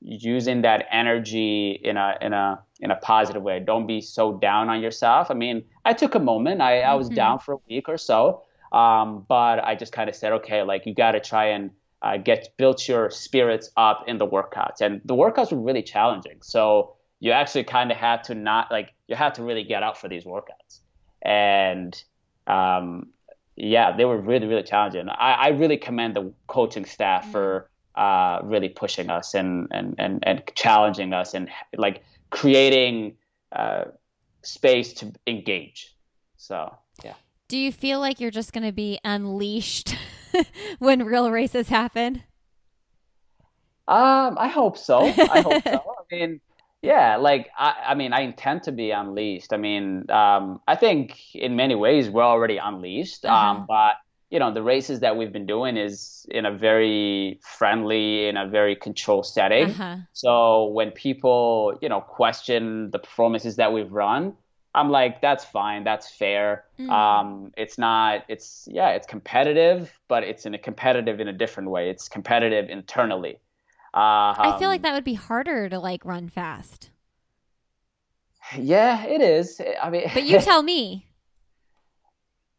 using that energy in a in a in a positive way. Don't be so down on yourself. I mean, I took a moment. I, I was Mhm. down for a week or so, um, but I just kind of said, okay, like you got to try and uh, get built your spirits up in the workouts, and the workouts were really challenging. So you actually kind of had to not like you had to really get out for these workouts, and um, yeah, they were really really challenging. I, I really commend the coaching staff for uh, really pushing us and, and and and challenging us and like creating uh, space to engage. So yeah. Do you feel like you're just going to be unleashed when real races happen? Um, I hope so. I hope so. I mean, yeah, like I, I mean, I intend to be unleashed. I mean, um, I think in many ways we're already unleashed. Uh-huh. Um, but you know, the races that we've been doing is in a very friendly, in a very controlled setting. Uh-huh. So when people, you know, question the performances that we've run, I'm like, that's fine, that's fair. Mm. Um, it's not, it's yeah, it's competitive, but it's in a competitive in a different way. It's competitive internally. Uh, I feel like um, that would be harder to like run fast. Yeah, it is. I mean, But you tell me.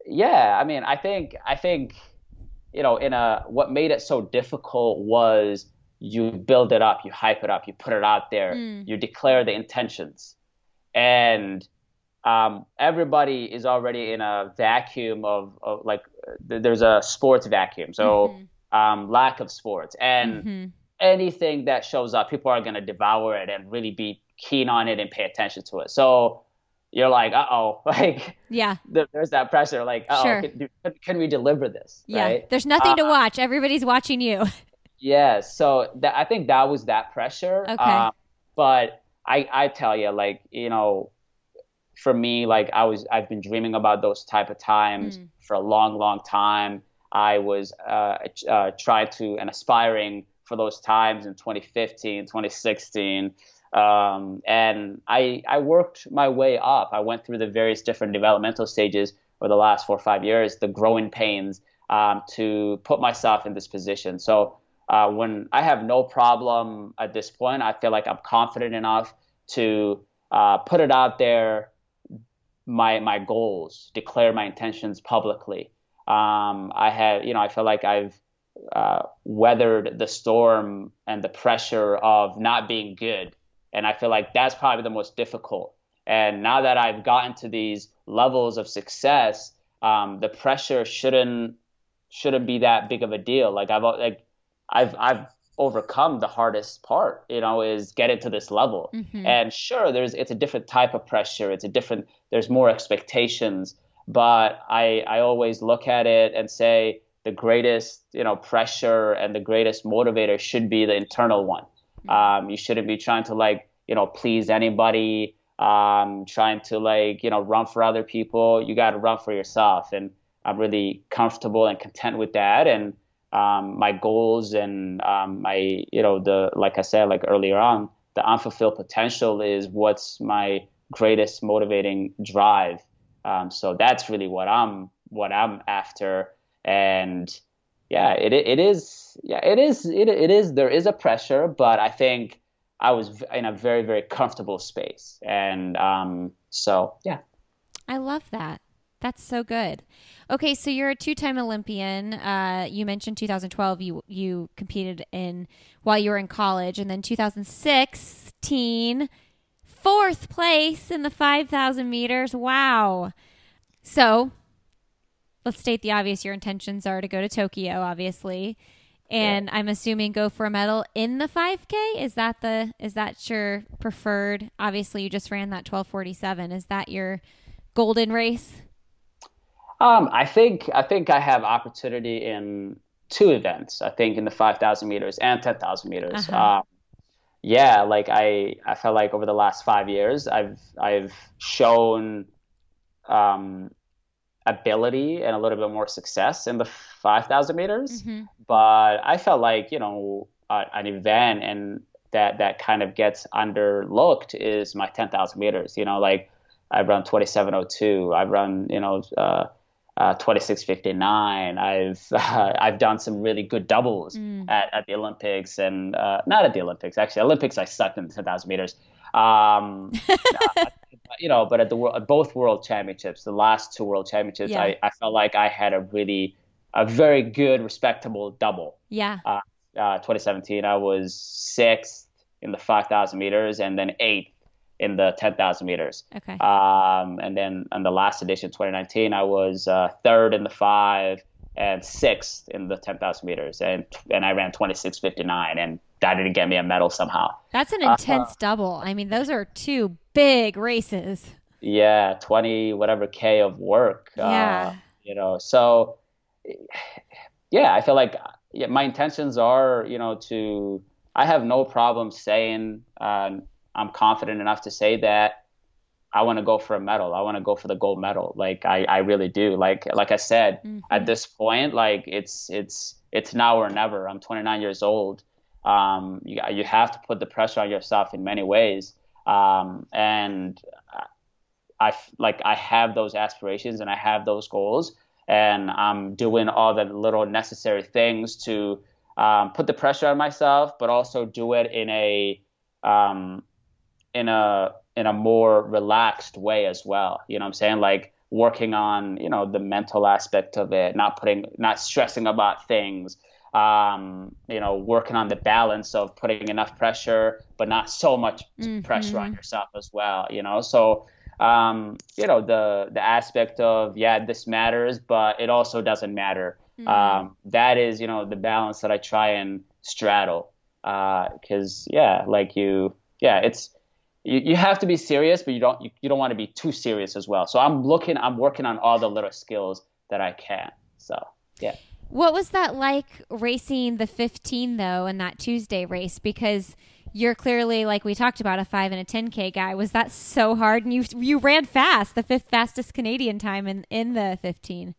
Yeah, I mean, I think, I think, you know, in a what made it so difficult was you build it up, you hype it up, you put it out there, Mm. you declare the intentions, and um, everybody is already in a vacuum of, of like th- there's a sports vacuum, so Mhm. um, lack of sports, and Mhm. anything that shows up, people are gonna devour it and really be keen on it and pay attention to it. So you're like, uh oh, like Yeah. there- there's that pressure, like, uh oh, Sure. can, can we deliver this? Yeah. Right? There's nothing to Uh, watch. Everybody's watching you. Yeah, so that, I think that was that pressure. Okay. Um, but I, I tell you, like, you know, for me, like I was, I've been dreaming about those type of times Mm. for a long, long time. I was uh, uh, trying to and aspiring for those times in 2015, 2016. Um, and I, I worked my way up. I went through the various different developmental stages over the last four or five years, the growing pains um, to put myself in this position. So uh, when I have no problem at this point, I feel like I'm confident enough to uh, put it out there, my my goals, declare my intentions publicly. Um, I have, you know, I feel like I've uh, weathered the storm and the pressure of not being good, and I feel like that's probably the most difficult. And now that I've gotten to these levels of success, um, the pressure shouldn't shouldn't be that big of a deal. Like I've like I've I've overcome the hardest part you know is getting to this level mm-hmm. and sure there's it's a different type of pressure it's a different there's more expectations but i i always look at it and say the greatest you know pressure and the greatest motivator should be the internal one. Um, you shouldn't be trying to like you know please anybody um, trying to like you know run for other people. You got to run for yourself and i'm really comfortable and content with that. And um, my goals and um, my you know the like I said like earlier on the unfulfilled potential is what's my greatest motivating drive. Um, so that's really what I'm what I'm after. And yeah it it is yeah it is it, it is there is a pressure but I think I was in a very very comfortable space and um, so yeah I love that that's so good. Okay, so you're a two-time Olympian. Uh, you mentioned 2012. You you competed in while you were in college, and then 2016, fourth place in the 5,000 meters. Wow. So, let's state the obvious. Your intentions are to go to Tokyo, obviously, and yeah. I'm assuming go for a medal in the 5K. Is that the is that your preferred? Obviously, you just ran that 12:47. Is that your golden race? Um, I think I think I have opportunity in two events. I think in the five thousand meters and ten thousand meters. Uh-huh. Um, yeah, like I I felt like over the last five years, I've I've shown um, ability and a little bit more success in the five thousand meters. Mm-hmm. But I felt like you know uh, an event and that that kind of gets underlooked is my ten thousand meters. You know, like I run twenty seven oh two. I run you know. Uh, uh, 2659. I've uh, I've done some really good doubles mm. at, at the Olympics and uh, not at the Olympics actually. Olympics I sucked in the 10,000 meters. Um, you know, but at the at both World Championships, the last two World Championships, yeah. I, I felt like I had a really a very good, respectable double. Yeah. Uh, uh, 2017, I was sixth in the 5,000 meters and then eighth in the 10,000 meters. Okay. Um, and then on the last edition, 2019, I was uh, third in the five and sixth in the 10,000 meters, and and I ran 26:59, and that didn't get me a medal somehow. That's an intense uh, double. I mean, those are two big races. Yeah, 20 whatever k of work. Uh, yeah. Uh, you know, so yeah, I feel like yeah, my intentions are, you know, to I have no problem saying. Uh, I'm confident enough to say that I want to go for a medal. I want to go for the gold medal. Like I, I really do. Like like I said, mm-hmm. at this point, like it's it's it's now or never. I'm 29 years old. Um, you you have to put the pressure on yourself in many ways. Um, and I like I have those aspirations and I have those goals, and I'm doing all the little necessary things to um, put the pressure on myself, but also do it in a um, in a in a more relaxed way as well. You know what I'm saying? Like working on, you know, the mental aspect of it, not putting not stressing about things. Um, you know, working on the balance of putting enough pressure, but not so much mm-hmm. pressure on yourself as well, you know. So um, you know, the the aspect of yeah, this matters, but it also doesn't matter. Mm-hmm. Um, that is, you know, the balance that I try and straddle. Because uh, yeah, like you, yeah, it's you, you have to be serious, but you don't you, you don't want to be too serious as well. So I'm looking, I'm working on all the little skills that I can. So yeah. What was that like racing the 15 though in that Tuesday race? Because you're clearly like we talked about a five and a 10k guy. Was that so hard? And you you ran fast, the fifth fastest Canadian time in in the 15.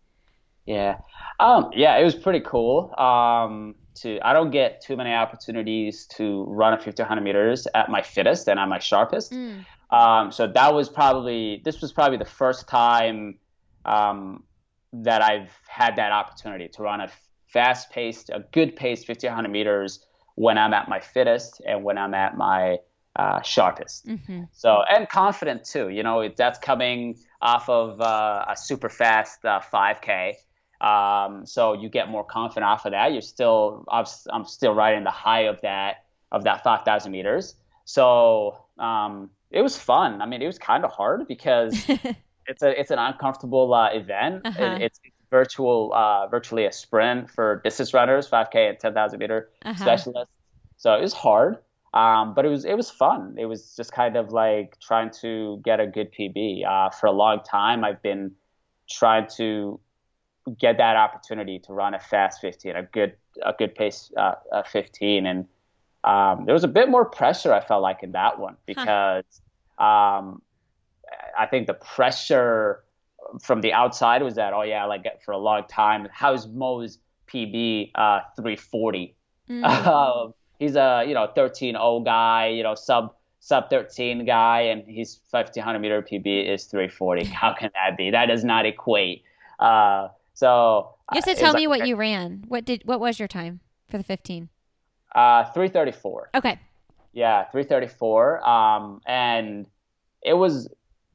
Yeah, um, yeah, it was pretty cool. Um, to I don't get too many opportunities to run a 1500 meters at my fittest and at my sharpest. Mm. Um, so that was probably this was probably the first time um, that I've had that opportunity to run a fast paced, a good paced 1500 meters when I'm at my fittest and when I'm at my uh, sharpest. Mm-hmm. So and confident too. You know that's coming off of uh, a super fast uh, 5K. Um, so you get more confident off of that. You're still, I'm, I'm still riding the high of that of that 5,000 meters. So um, it was fun. I mean, it was kind of hard because it's a it's an uncomfortable uh, event. Uh-huh. It, it's virtual, uh, virtually a sprint for distance runners, 5K and 10,000 meter uh-huh. specialists. So it was hard, um, but it was it was fun. It was just kind of like trying to get a good PB. Uh, for a long time, I've been trying to get that opportunity to run a fast 15, a good a good pace uh, 15, and um, there was a bit more pressure I felt like in that one because huh. um, I think the pressure from the outside was that oh yeah like for a long time how's Mo's PB uh, 340 mm-hmm. um, he's a you know 13-0 guy you know sub sub 13 guy and his 1500 meter PB is 340 how can that be? That does not equate. Uh, so you have to uh, tell me like, what you ran. What did what was your time for the 15 uh 334 okay. Yeah 334 um and it was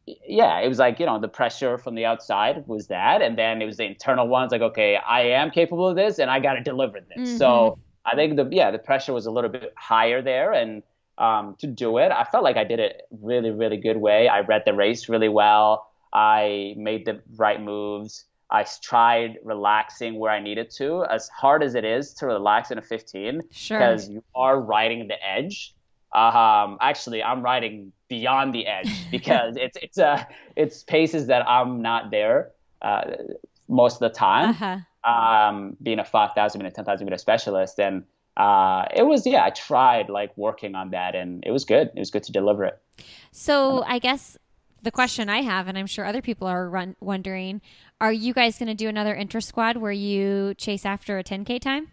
yeah, it was like, you know, the pressure from the outside was that. And then it was the internal ones like, okay, I am capable of this and I got to deliver this. Mm-hmm. So I think the, yeah, the pressure was a little bit higher there. And um, to do it, I felt like I did it really, really good way. I read the race really well. I made the right moves. I tried relaxing where I needed to, as hard as it is to relax in a 15, sure. because you are riding the edge. Um, actually, I'm riding beyond the edge because it's it's uh, it's paces that I'm not there uh, most of the time. Uh-huh. Um, being a 5,000 meter, 10,000 meter specialist, and uh, it was yeah, I tried like working on that, and it was good. It was good to deliver it. So I guess the question I have, and I'm sure other people are run- wondering, are you guys going to do another Intra Squad where you chase after a 10k time?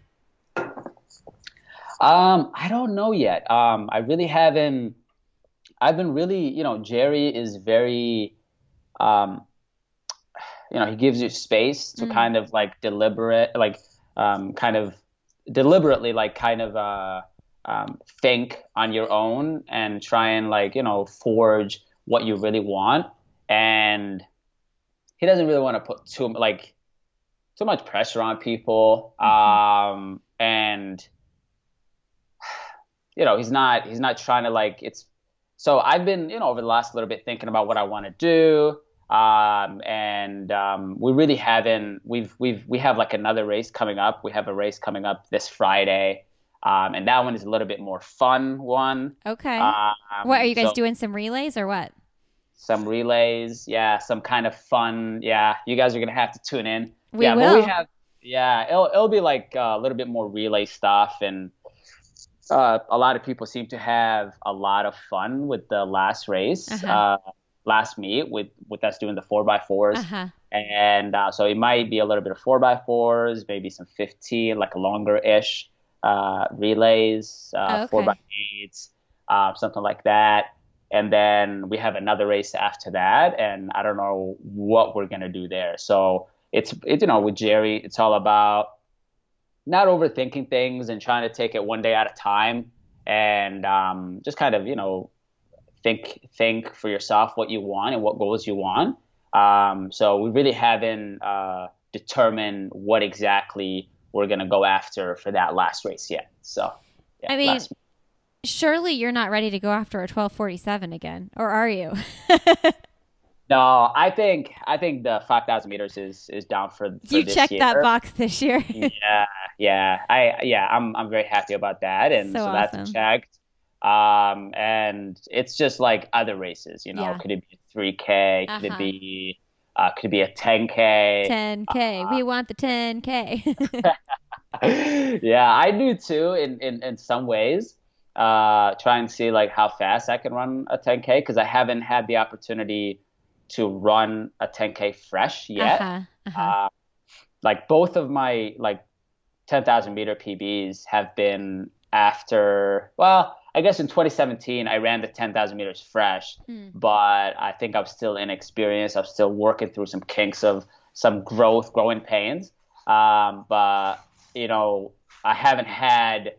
Um, I don't know yet. Um, I really haven't. I've been really, you know, Jerry is very, um, you know, he gives you space to mm-hmm. kind of like deliberate, like, um, kind of deliberately, like, kind of uh, um, think on your own and try and like, you know, forge what you really want. And he doesn't really want to put too like too much pressure on people. Mm-hmm. Um, and you know, he's not he's not trying to like it's. So I've been you know over the last little bit thinking about what I want to do. Um, and um, we really haven't. We've we've we have like another race coming up. We have a race coming up this Friday, um, and that one is a little bit more fun one. Okay. Um, what are you guys so, doing? Some relays or what? Some relays, yeah. Some kind of fun, yeah. You guys are gonna have to tune in. We yeah, will. But we have, yeah. It'll it'll be like uh, a little bit more relay stuff and uh, a lot of people seem to have a lot of fun with the last race, uh-huh. uh, last meet with with us doing the four by 4s uh-huh. and uh, so it might be a little bit of four by fours, maybe some fifteen, like longer ish uh, relays, uh, oh, okay. four by eights, uh, something like that. And then we have another race after that, and I don't know what we're gonna do there. So it's it, you know with Jerry, it's all about not overthinking things and trying to take it one day at a time and um, just kind of you know think think for yourself what you want and what goals you want. Um, so we really haven't uh, determined what exactly we're going to go after for that last race yet. So yeah, i mean surely you're not ready to go after a 1247 again or are you No, I think I think the five thousand meters is is down for. for you checked year. that box this year. yeah, yeah, I yeah, I'm I'm very happy about that, and so, so awesome. that's checked. Um, and it's just like other races, you know. Yeah. Could it be three K? Could uh-huh. it be uh, could it be a ten K? Ten K. Uh, we want the ten K. yeah, I do too. In in in some ways, uh, try and see like how fast I can run a ten K because I haven't had the opportunity to run a 10k fresh yet. Uh-huh, uh-huh. Uh, like both of my like 10,000 meter PBs have been after. Well, I guess in 2017 I ran the 10,000 meters fresh, hmm. but I think I'm still inexperienced. I'm still working through some kinks of some growth, growing pains. Um, but you know, I haven't had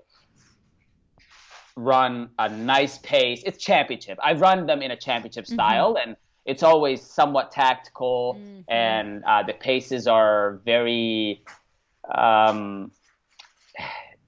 run a nice pace. It's championship. I've run them in a championship mm-hmm. style, mm-hmm. and it's always somewhat tactical, mm-hmm. and uh, the paces are very, um,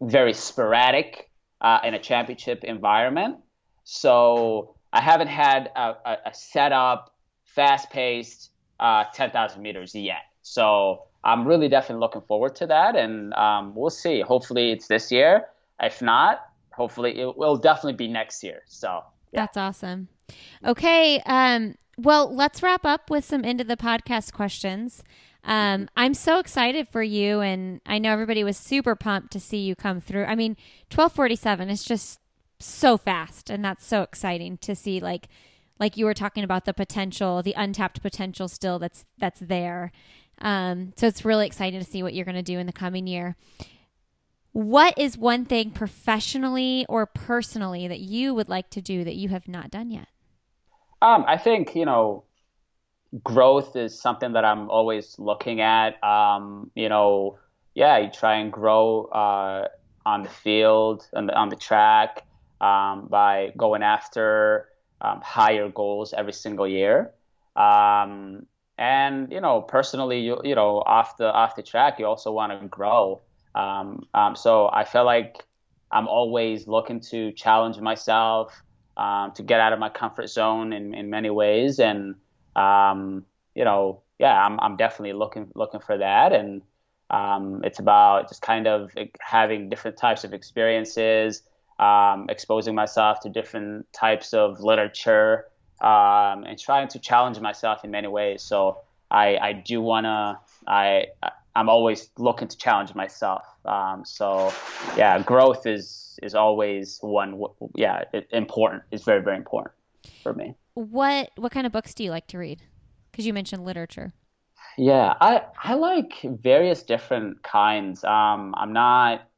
very sporadic uh, in a championship environment. So I haven't had a, a, a setup, fast-paced uh, 10,000 meters yet. So I'm really definitely looking forward to that, and um, we'll see. Hopefully, it's this year. If not, hopefully it will definitely be next year. So yeah. that's awesome. Okay. Um, well, let's wrap up with some end of the podcast questions. Um, I'm so excited for you, and I know everybody was super pumped to see you come through. I mean, 1247 is just so fast, and that's so exciting to see. Like, like you were talking about the potential, the untapped potential still that's that's there. Um, so it's really exciting to see what you're going to do in the coming year. What is one thing professionally or personally that you would like to do that you have not done yet? Um, I think you know growth is something that I'm always looking at. Um, you know, yeah, you try and grow uh, on the field and on the track um, by going after um, higher goals every single year. Um, and you know, personally, you you know, off the off the track, you also want to grow. Um, so I feel like I'm always looking to challenge myself, to get out of my comfort zone in, in many ways, and um, you know, yeah, I'm, I'm definitely looking looking for that, and um, it's about just kind of having different types of experiences, um, exposing myself to different types of literature, um, and trying to challenge myself in many ways. So I, I do wanna I I'm always looking to challenge myself. Um, so yeah, growth is is always one yeah important. It's very very important for me what what kind of books do you like to read? Because you mentioned literature. Yeah, I I like various different kinds. Um, I'm not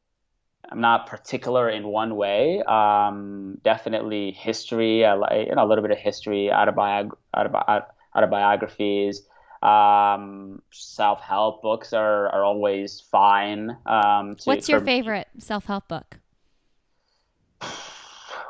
I'm not particular in one way. Um, definitely history. I like you know a little bit of history, autobiog- autobi- autobiographies. Um, self help books are, are always fine. Um, to, What's your favorite self help book?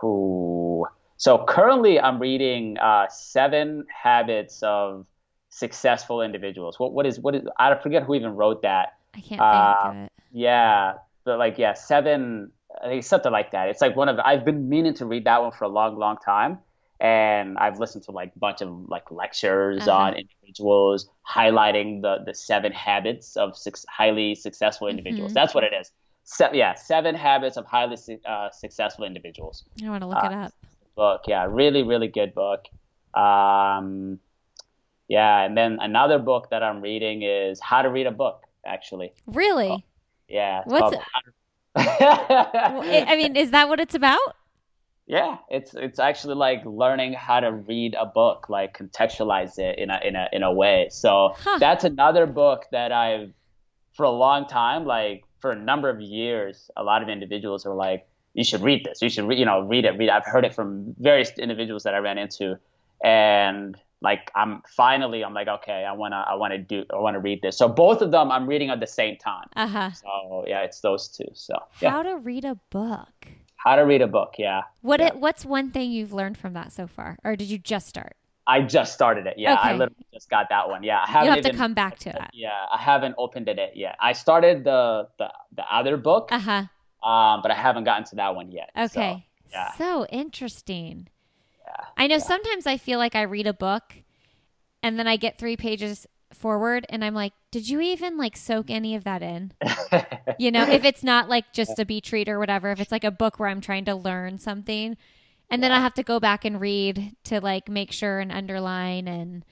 Ooh, so currently, I'm reading uh, Seven Habits of Successful Individuals. What what is what is I forget who even wrote that. I can't uh, think of it. Yeah, but like yeah, seven. I think something like that. It's like one of. I've been meaning to read that one for a long, long time, and I've listened to like a bunch of like lectures uh-huh. on individuals highlighting the the seven habits of six, highly successful individuals. Mm-hmm. That's what it is. Se- yeah, seven habits of highly uh, successful individuals. I want to look uh, it up book. Yeah, really, really good book. Um, yeah, and then another book that I'm reading is How to Read a Book. Actually, really? Oh, yeah. What's it? I mean, is that what it's about? Yeah, it's it's actually like learning how to read a book, like contextualize it in a in a in a way. So huh. that's another book that I've for a long time, like for a number of years, a lot of individuals are like, you should read this. You should, re- you know, read it. Read. It. I've heard it from various individuals that I ran into, and like I'm finally, I'm like, okay, I wanna, I wanna do, I wanna read this. So both of them, I'm reading at the same time. Uh huh. So yeah, it's those two. So yeah. how to read a book. How to read a book. Yeah. What yeah. It, what's one thing you've learned from that so far, or did you just start? I just started it. Yeah, okay. I literally just got that one. Yeah, I haven't. You have even, to come back to that. Yeah, I haven't opened it yet. I started the the the other book. Uh huh um, but I haven't gotten to that one yet. Okay. So, yeah. So interesting. Yeah. I know yeah. sometimes I feel like I read a book and then I get three pages forward and I'm like, did you even like soak any of that in? you know, if it's not like just a beach read or whatever, if it's like a book where I'm trying to learn something and then I have to go back and read to like make sure and underline and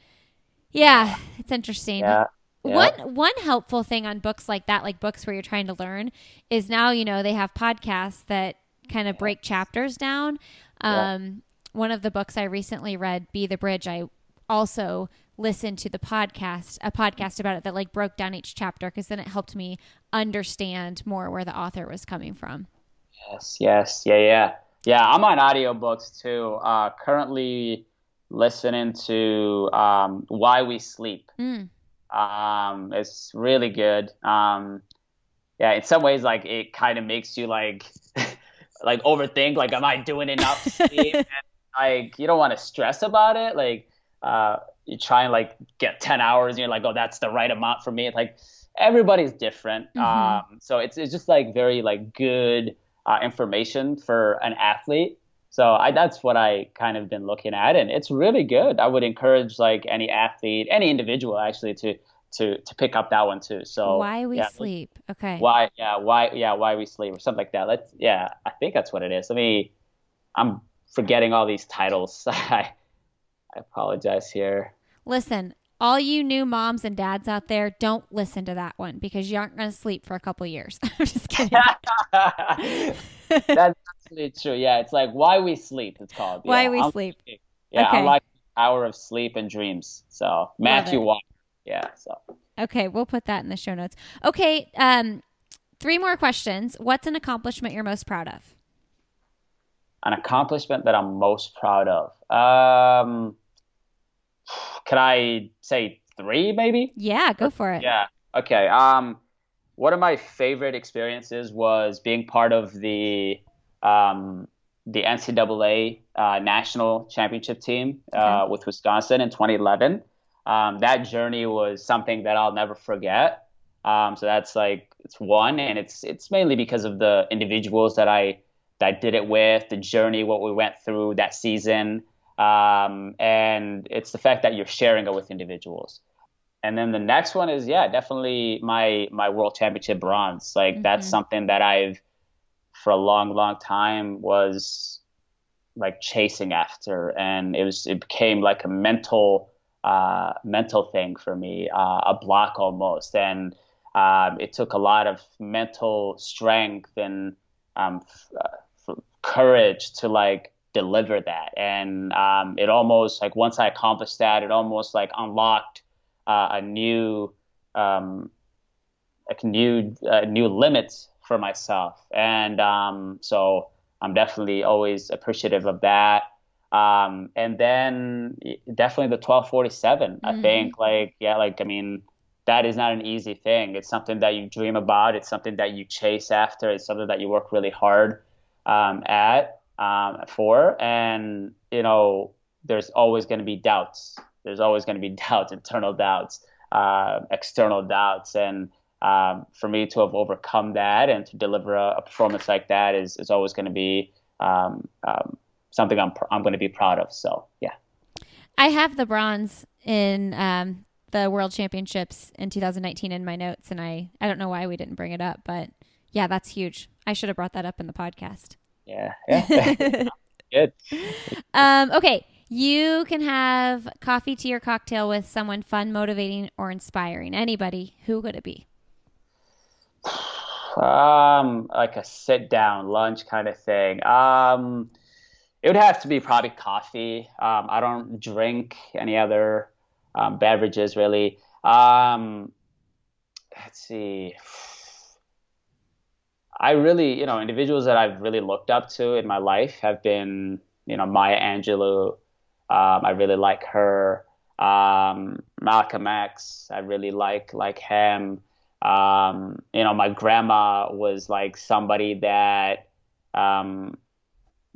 yeah, it's interesting. Yeah. One one helpful thing on books like that, like books where you're trying to learn, is now you know they have podcasts that kind of break chapters down. Um, one of the books I recently read, "Be the Bridge," I also listened to the podcast, a podcast about it that like broke down each chapter because then it helped me understand more where the author was coming from. Yes, yes, yeah, yeah, yeah. I'm on audiobooks too. Uh, currently listening to um, "Why We Sleep." Mm. Um, it's really good. Um, yeah, in some ways, like it kind of makes you like like overthink. Like, am I doing enough sleep? and, like, you don't want to stress about it. Like, uh, you try and like get ten hours, and you're like, oh, that's the right amount for me. Like everybody's different. Mm-hmm. Um, so it's it's just like very like good uh, information for an athlete. So I, that's what I kind of been looking at, and it's really good. I would encourage like any athlete, any individual actually, to to to pick up that one too. So why we yeah, sleep? Okay. Why? Yeah. Why? Yeah. Why we sleep or something like that. Let's. Yeah. I think that's what it is. Let me. I'm forgetting all these titles. I I apologize here. Listen, all you new moms and dads out there, don't listen to that one because you aren't going to sleep for a couple years. I'm just kidding. That's absolutely true. Yeah, it's like why we sleep. It's called why yeah, we I'm- sleep. Yeah, Okay. I like Hour of Sleep and Dreams. So Matthew. Walker. Yeah. So Okay, we'll put that in the show notes. Okay, um, three more questions. What's an accomplishment you're most proud of? an accomplishment that I'm most proud of. Um, can I say three, maybe? Yeah, go for it. Yeah. Okay. Um, one of my favorite experiences was being part of the um, the NCAA uh, national championship team uh, Okay. with Wisconsin in 2011. Um, that journey was something that I'll never forget. Um, so that's like it's one, and it's it's mainly because of the individuals that I that I did it with, the journey, what we went through that season, um, and it's the fact that you're sharing it with individuals. And then the next one is yeah, definitely my my world championship bronze. Like that's Mhm. something that I've for a long, long time was like chasing after, and it was it became like a mental uh, mental thing for me, uh, a block almost, and um, it took a lot of mental strength and um, f- uh, f- courage to like deliver that, and um, it almost like once I accomplished that, it almost like unlocked uh, a new um, like new uh, new limits for myself, and um, so I'm definitely always appreciative of that. Um, and then definitely the 1247. I Mhm. think like yeah, like I mean that is not an easy thing. It's something that you dream about. It's something that you chase after. It's something that you work really hard um, at um, for. And you know, there's always going to be doubts. There's always going to be doubts, internal doubts, uh, external doubts, and um, for me to have overcome that and to deliver a, a performance like that is is always going to be um, um, something I'm I'm going to be proud of. So yeah. I have the bronze in um, the World Championships in 2019 in my notes, and I I don't know why we didn't bring it up, but yeah, that's huge. I should have brought that up in the podcast. Yeah, yeah. Good. um, okay, you can have coffee, tea, or cocktail with someone fun, motivating, or inspiring. Anybody. Who would it be? Um, like a sit down lunch kind of thing. Um, it would have to be probably coffee. Um, I don't drink any other um, beverages really. Um, let's see. I really, you know, individuals that I've really looked up to in my life have been, you know, Maya Angelou. Um, I really like her. Um, Malcolm X. I really like like him. Um, you know, my grandma was like somebody that um,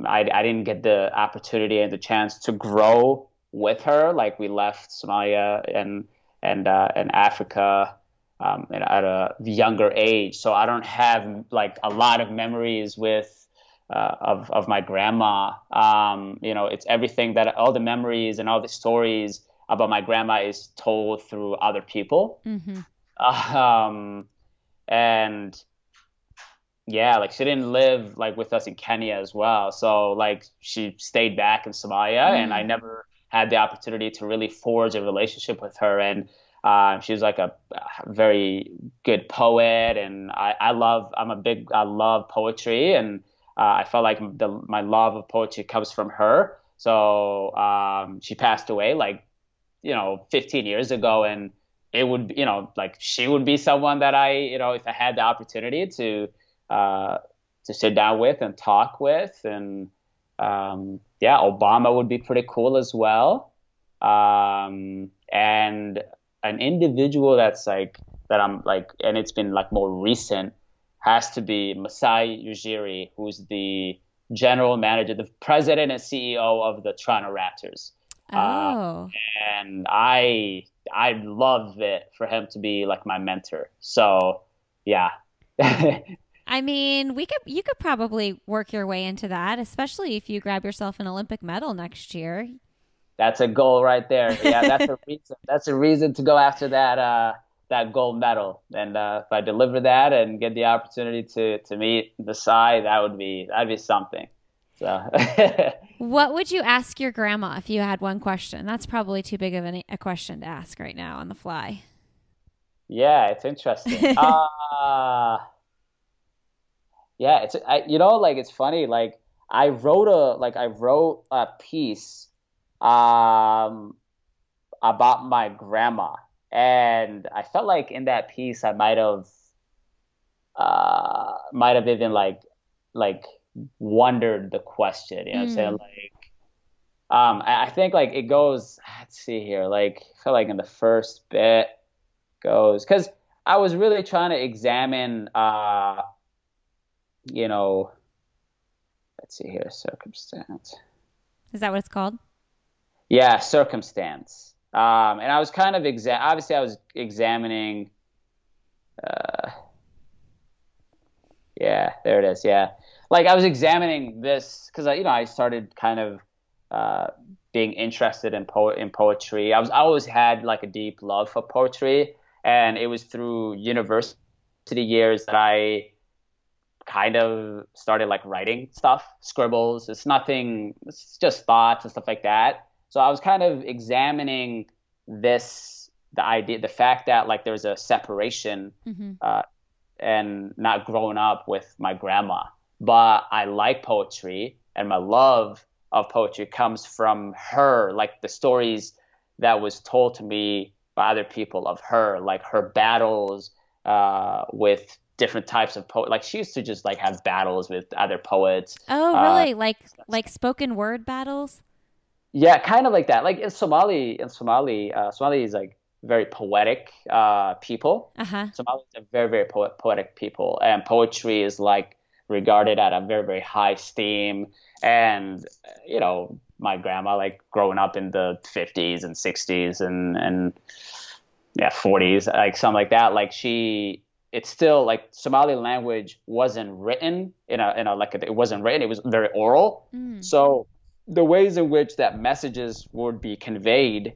I, I didn't get the opportunity and the chance to grow with her. Like we left Somalia and and uh, and Africa um, and at a younger age, so I don't have like a lot of memories with uh, of of my grandma. Um, you know, it's everything that all the memories and all the stories about my grandma is told through other people. Mm-hmm. Um, and yeah, like she didn't live like with us in Kenya as well. So like she stayed back in Somalia, and I Mm. never had the opportunity to really forge a relationship with her. And uh, she was like a, very good poet, and I, I love. I'm a big. I love poetry, and uh, I felt like the, my love of poetry comes from her. So um, she passed away like you know 15 years ago, and it would you know like she would be someone that I you know if I had the opportunity to uh, to sit down with and talk with and um, yeah Obama would be pretty cool as well um, and an individual that's like that I'm like and it's been like more recent has to be Masai Ujiri who's the general manager the president and CEO of the Toronto Raptors uh, Oh, and I I'd love it for him to be like my mentor. So yeah. I mean, we could you could probably work your way into that, especially if you grab yourself an Olympic medal next year. That's a goal right there. Yeah, that's a reason that's a reason to go after that uh that gold medal. And uh, if I deliver that and get the opportunity to to meet Masai, that would be that'd be something. So, what would you ask your grandma if you had one question? That's probably too big of an, a question to ask right now on the fly. Yeah, it's interesting. uh, yeah, it's I, you know like it's funny like I wrote a like I wrote a piece um about my grandma and I felt like in that piece I might have uh might have even like like wondered the question, you know mm. I'm saying? Hmm. Like um I think like it goes let's see here, like I feel like in the first bit goes because I was really trying to examine uh you know let's see here, circumstance. Is that what it's called? Yeah, circumstance. Um, and I was kind of exa- obviously I was examining. Uh, yeah, there it is. Yeah, like I was examining this because I, you know, I started kind of uh, being interested in po- in poetry. I was I always had like a deep love for poetry, and it was through university years that I kind of started like writing stuff, scribbles. It's nothing, it's just thoughts and stuff like that. So I was kind of examining this, the idea, the fact that like there's a separation mm-hmm. uh, and not growing up with my grandma. But I like poetry and my love of poetry comes from her, like the stories that was told to me by other people of her, like her battles uh, with different types of poet. Like she used to just like have battles with other poets. Oh, uh, really? Uh, like like spoken word battles? Yeah, kind of like that. Like in Somali, in Somali, uh, Somali is like very poetic uh, people. Uh-huh. Somali is a very very po- poetic people, and poetry is like regarded at a very very high esteem. And you know, my grandma, like growing up in the 50s and 60s and and yeah 40s, like something like that. Like she it's still like Somali language wasn't written in a in a like a, it wasn't written. It was very oral. Mm. So the ways in which that messages would be conveyed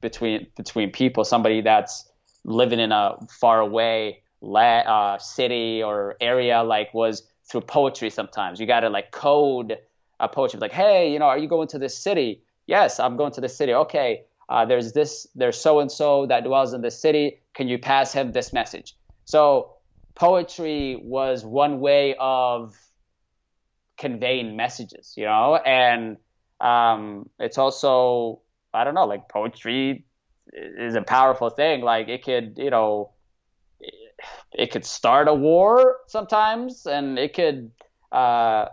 between between people, somebody that's living in a far away la- uh, city or area, like was through poetry. Sometimes you got to like code a poetry, like, hey, you know, are you going to this city? Yes, I'm going to this city. Okay, uh, there's this, there's so and so that dwells in this city. Can you pass him this message? So poetry was one way of conveying messages, you know, and um, it's also I don't know, like poetry is a powerful thing. Like it could, you know, it could start a war sometimes, and it could uh,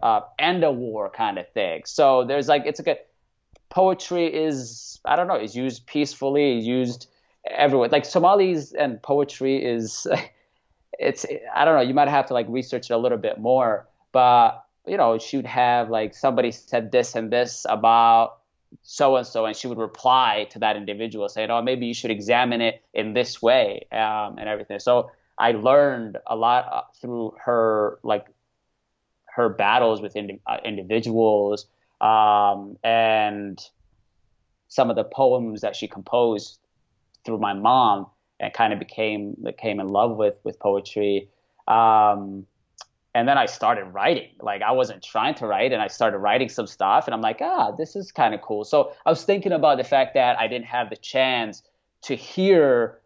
uh, end a war kind of thing. So there's like it's like a poetry is I don't know is used peacefully, used everywhere. Like Somalis and poetry is it's I don't know. You might have to like research it a little bit more, but you know, she would have like somebody said this and this about so and so, and she would reply to that individual saying, "Oh, maybe you should examine it in this way," um, and everything. So I learned a lot uh, through her like her battles with indi- uh, individuals um, and some of the poems that she composed through my mom and kind of became became in love with with poetry. Um, and then I started writing. Like I wasn't trying to write, and I started writing some stuff, and I'm like, ah, this is kind of cool. So I was thinking about the fact that I didn't have the chance to hear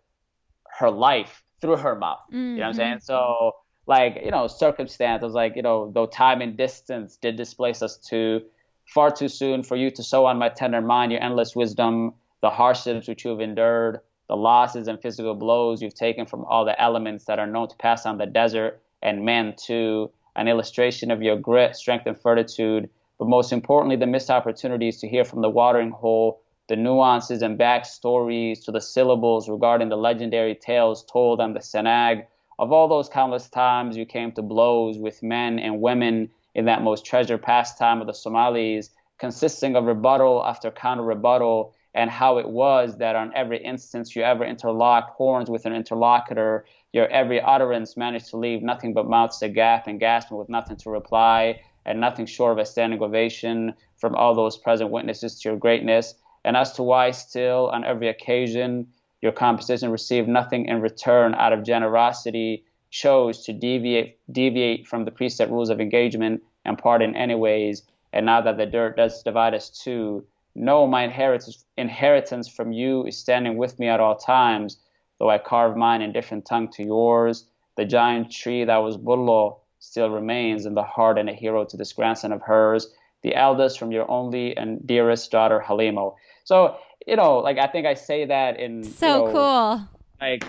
her life through her mouth. Mm-hmm. You know what I'm saying? Mm-hmm. So like you know, circumstance was like you know, though time and distance did displace us too, far too soon for you to sow on my tender mind your endless wisdom, the hardships which you have endured the losses and physical blows you've taken from all the elements that are known to pass on the desert and men to an illustration of your grit, strength, and fortitude, but most importantly, the missed opportunities to hear from the watering hole the nuances and backstories to the syllables regarding the legendary tales told on the Senag. Of all those countless times you came to blows with men and women in that most treasured pastime of the Somalis, consisting of rebuttal after counter rebuttal and how it was that on every instance you ever interlocked horns with an interlocutor, your every utterance managed to leave nothing but mouths agape and gasping with nothing to reply, and nothing short of a standing ovation from all those present witnesses to your greatness, and as to why still on every occasion Your composition received nothing in return out of generosity, chose to deviate deviate from the preset rules of engagement and part in any ways. And now that the dirt does divide us too, no, my inheritance inheritance from you is standing with me at all times, though I carve mine in different tongue to yours. The giant tree that was Bullo still remains in the heart and a hero to this grandson of hers, the eldest from your only and dearest daughter Halimo. So you know, like I think I say that in so you know, cool. Like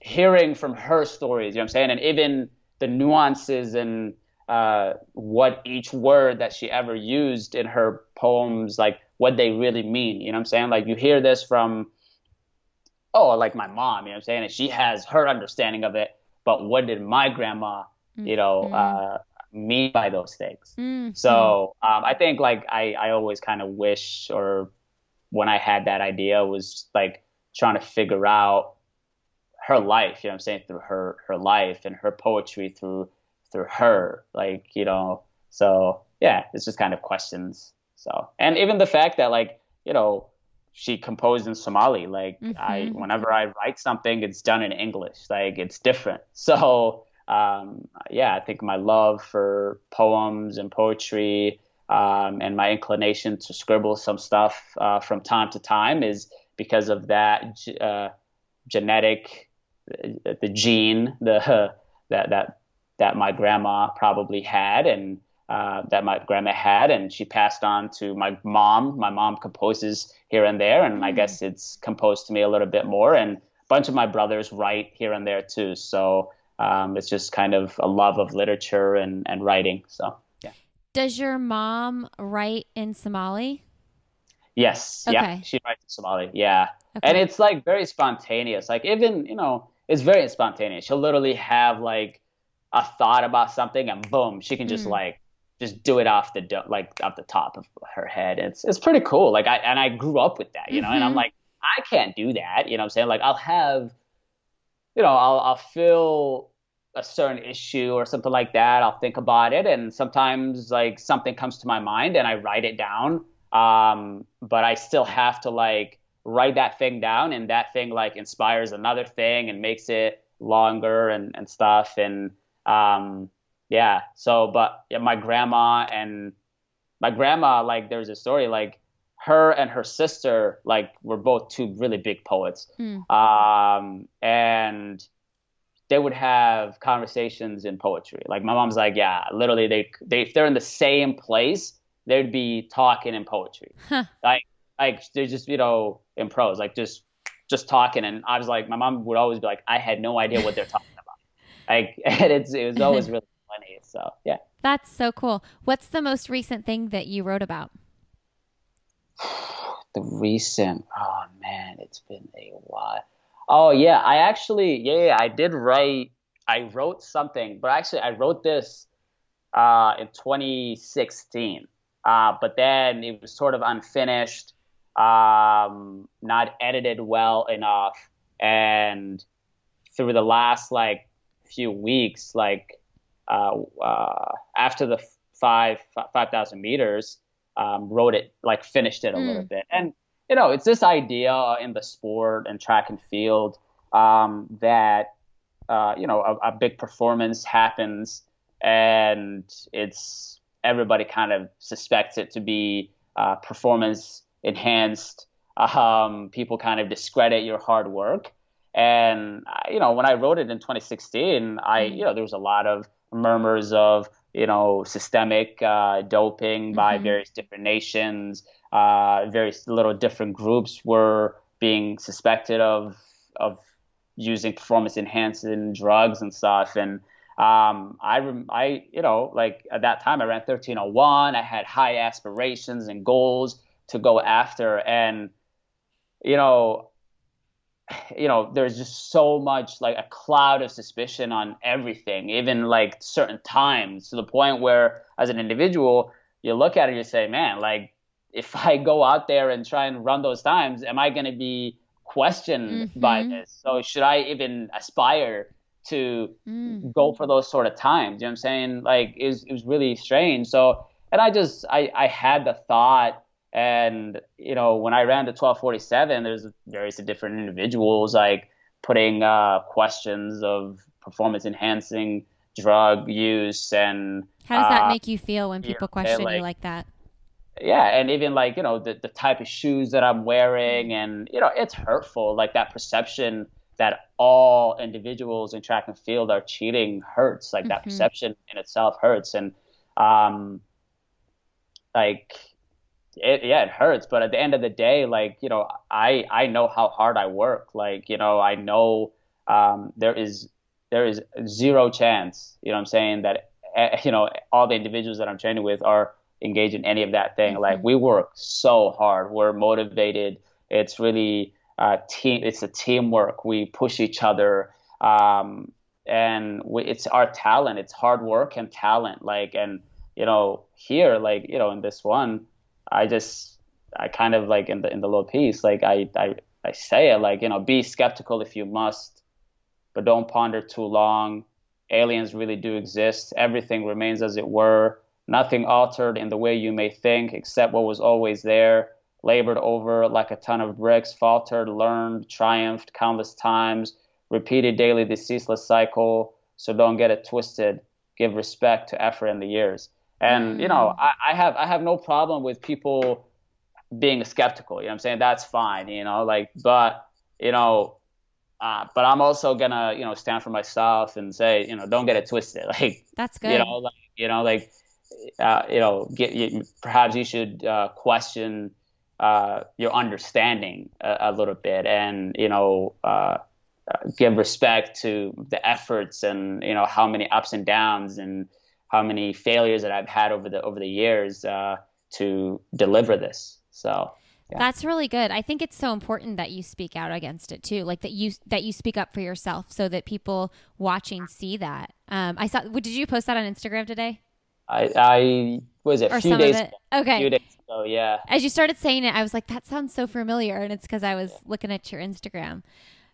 hearing from her stories, you know what I'm saying, and even the nuances and uh, what each word that she ever used in her poems, like what they really mean. You know what I'm saying? Like you hear this from, oh, like my mom. You know what I'm saying? And she has her understanding of it. But what did my grandma, you know, mm-hmm. uh, mean by those things? Mm-hmm. So um, I think like I, I always kind of wish or when I had that idea was like trying to figure out her life, you know what I'm saying, through her her life and her poetry through through her. Like, you know, so yeah, it's just kind of questions. So and even the fact that like, you know, she composed in Somali. Like mm-hmm. I whenever I write something it's done in English. Like it's different. So um, yeah, I think my love for poems and poetry um, and my inclination to scribble some stuff uh, from time to time is because of that uh, genetic, uh, the gene, the that that that my grandma probably had, and uh, that my grandma had, and she passed on to my mom. My mom composes here and there, and. I guess it's composed to me a little bit more. And a bunch of my brothers write here and there too. So um, it's just kind of a love of literature and, and writing. So. yeah. Does your mom write in Somali? Yes. Okay. Yeah. She writes in Somali. Yeah. Okay. And it's like very spontaneous. Like even, you know, it's very spontaneous. She'll literally have like a thought about something and boom, she can just mm. like just do it off the like off the top of her head. It's it's pretty cool. Like I and I grew up with that, you know, mm-hmm. and I'm mm-hmm. like, I can't do that. You know what I'm saying? Like I'll have you know, I'll I'll feel a certain issue or something like that, I'll think about it. And sometimes like something comes to my mind and I write it down. Um, but I still have to like write that thing down and that thing like inspires another thing and makes it longer and, and stuff. And um, yeah, so, but yeah, my grandma and my grandma, like there's a story like her and her sister, like were both two really big poets. Mm. Um, and they would have conversations in poetry. Like my mom's like, yeah, literally they they if they're in the same place, they'd be talking in poetry. Huh. Like like they're just, you know, in prose, like just just talking and I was like my mom would always be like, I had no idea what they're talking about. Like and it's it was always really funny. So yeah. That's so cool. What's the most recent thing that you wrote about? the recent oh man, it's been a while. Oh yeah, I actually yeah, yeah I did write. I wrote something, but actually I wrote this uh, in 2016. Uh, but then it was sort of unfinished, um, not edited well enough, and through the last like few weeks, like after the five five thousand meters, um, wrote it like finished it a mm. little bit, and you know, it's this idea in the sport and track and field um, that uh, you know a, a, big performance happens and it's everybody kind of suspects it to be uh, performance enhanced. Um, people kind of discredit your hard work. And you know, when I wrote it in 2016, I mm-hmm. you know there was a lot of murmurs of you know systemic uh, doping by mm-hmm. various different nations uh, various little different groups were being suspected of of using performance enhancing drugs and stuff. And um, I, I, you know, like at that time I ran 1301. I had high aspirations and goals to go after, and you know, you know, there's just so much like a cloud of suspicion on everything, even like certain times to the point where, as an individual, you look at it and you say, man, like if I go out there and try and run those times, am I going to be questioned mm-hmm. by this? So should I even aspire to mm. go for those sort of times? You know what I'm saying? Like it was, it was really strange. So, and I just, I, I had the thought And you know, when I ran the 1247, there's various different individuals like putting uh, questions of performance enhancing drug use and how does that uh, make you feel when people question like, you like that? Yeah, and even like you know the the type of shoes that I'm wearing, and you know it's hurtful. Like that perception that all individuals in track and field are cheating hurts. Like mm-hmm. that perception in itself hurts, and um, like it, yeah, it hurts. But at the end of the day, like you know, I I know how hard I work. Like you know, I know um, there is there is zero chance. You know, I'm saying that eh, you know all the individuals that I'm training with are engaged in any of that thing. Mm-hmm. Like we work so hard. We're motivated. It's really uh, team. It's a teamwork. We push each other. Um, and we, it's our talent. It's hard work and talent. Like, and you know, here, like, you know, in this one, I just, I kind of like in the in the little piece, like I, I, I say it like, you know, be skeptical if you must, but don't ponder too long. Aliens really do exist. Everything remains as it were. Nothing altered in the way you may think, except what was always there labored over like a ton of bricks, faltered, learned, triumphed countless times, repeated daily the ceaseless cycle. So don't get it twisted. Give respect to effort and the years. And you know, mm. I, I have I have no problem with people being skeptical. You know what I'm saying? That's fine, you know, like but you know, uh, but I'm also gonna, you know, stand for myself and say, you know, don't get it twisted. Like that's good. You know, like you know, like uh, you know, get you, perhaps you should uh, question uh, your understanding a, a, little bit, and you know, uh, give respect to the efforts and you know how many ups and downs and how many failures that I've had over the over the years uh, to deliver this. So yeah. That's really good. I think it's so important that you speak out against it too, like that you that you speak up for yourself, so that people watching see that. Um, I saw. Did you post that on Instagram today? I I was it a few days. Okay. Few days ago, yeah. As you started saying it, I was like, that sounds so familiar, and it's because I was yeah. looking at your Instagram.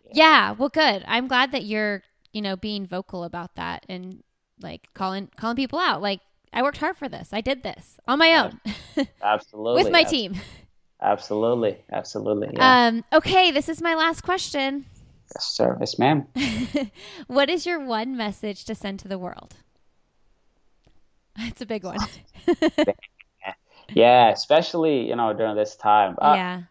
Yeah. yeah. Well, good. I'm glad that you're you know being vocal about that and like calling calling people out. Like I worked hard for this. I did this on my own. Absolutely. With my team. Absolutely. Absolutely. Yeah. Um, okay, this is my last question. Yes, sir. Yes, ma'am. what is your one message to send to the world? It's a big one. yeah, especially, you know, during this time. Uh, yeah.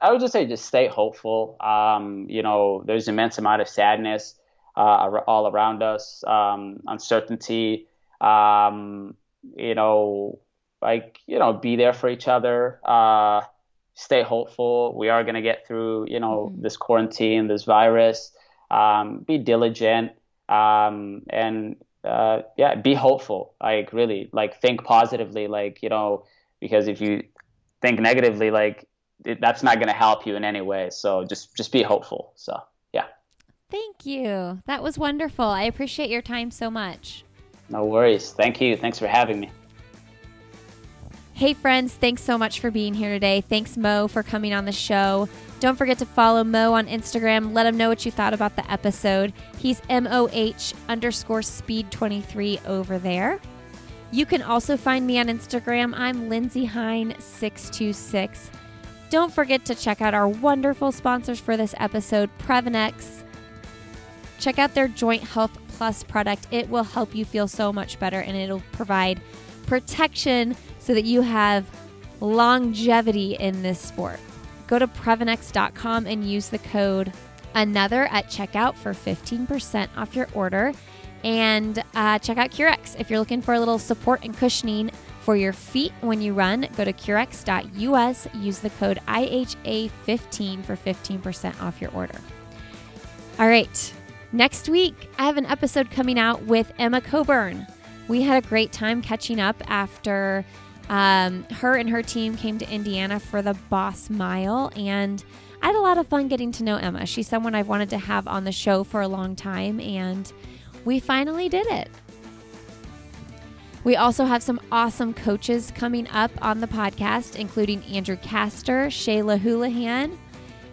I would just say just stay hopeful. Um, you know, there's immense amount of sadness uh, all around us, um, uncertainty. Um, you know, like you know, be there for each other. Uh, stay hopeful. We are going to get through, you know, mm-hmm. this quarantine, this virus. Um, be diligent, um, and uh, yeah, be hopeful. Like really, like think positively. Like you know, because if you think negatively, like it, that's not going to help you in any way. So just just be hopeful. So. Thank you. That was wonderful. I appreciate your time so much. No worries. Thank you. Thanks for having me. Hey, friends, thanks so much for being here today. Thanks, Mo, for coming on the show. Don't forget to follow Mo on Instagram. Let him know what you thought about the episode. He's MOH underscore speed 23 over there. You can also find me on Instagram. I'm Lindsey Hein626. Don't forget to check out our wonderful sponsors for this episode, Previnex. Check out their Joint Health Plus product. It will help you feel so much better and it'll provide protection so that you have longevity in this sport. Go to Previnex.com and use the code another at checkout for 15% off your order. And uh, check out Currex if you're looking for a little support and cushioning for your feet when you run. Go to curex.us, use the code IHA15 for 15% off your order. All right, Next week, I have an episode coming out with Emma Coburn. We had a great time catching up after um, her and her team came to Indiana for the Boss Mile, and I had a lot of fun getting to know Emma. She's someone I've wanted to have on the show for a long time, and we finally did it. We also have some awesome coaches coming up on the podcast, including Andrew Kastor, Shayla Houlihan,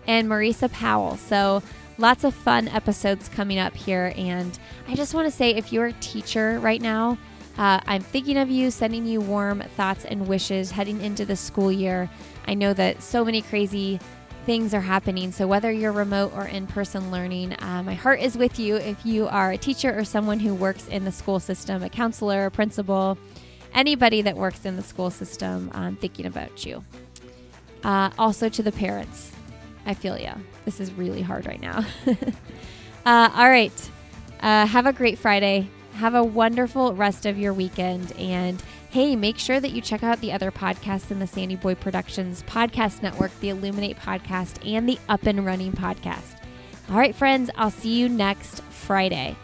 and Marisa Powell. So lots of fun episodes coming up here. And I just want to say if you're a teacher right now, Uh, I'm thinking of you, sending you warm thoughts and wishes heading into the school year. I know that so many crazy things are happening. So, whether you're remote or in person learning, uh, my heart is with you if you are a teacher or someone who works in the school system, a counselor, a principal, anybody that works in the school system, I'm thinking about you. Uh, also, to the parents, I feel you. This is really hard right now. uh, all right. Uh, have a great Friday. Have a wonderful rest of your weekend. And hey, make sure that you check out the other podcasts in the Sandy Boy Productions podcast network, the Illuminate podcast, and the Up and Running podcast. All right, friends, I'll see you next Friday.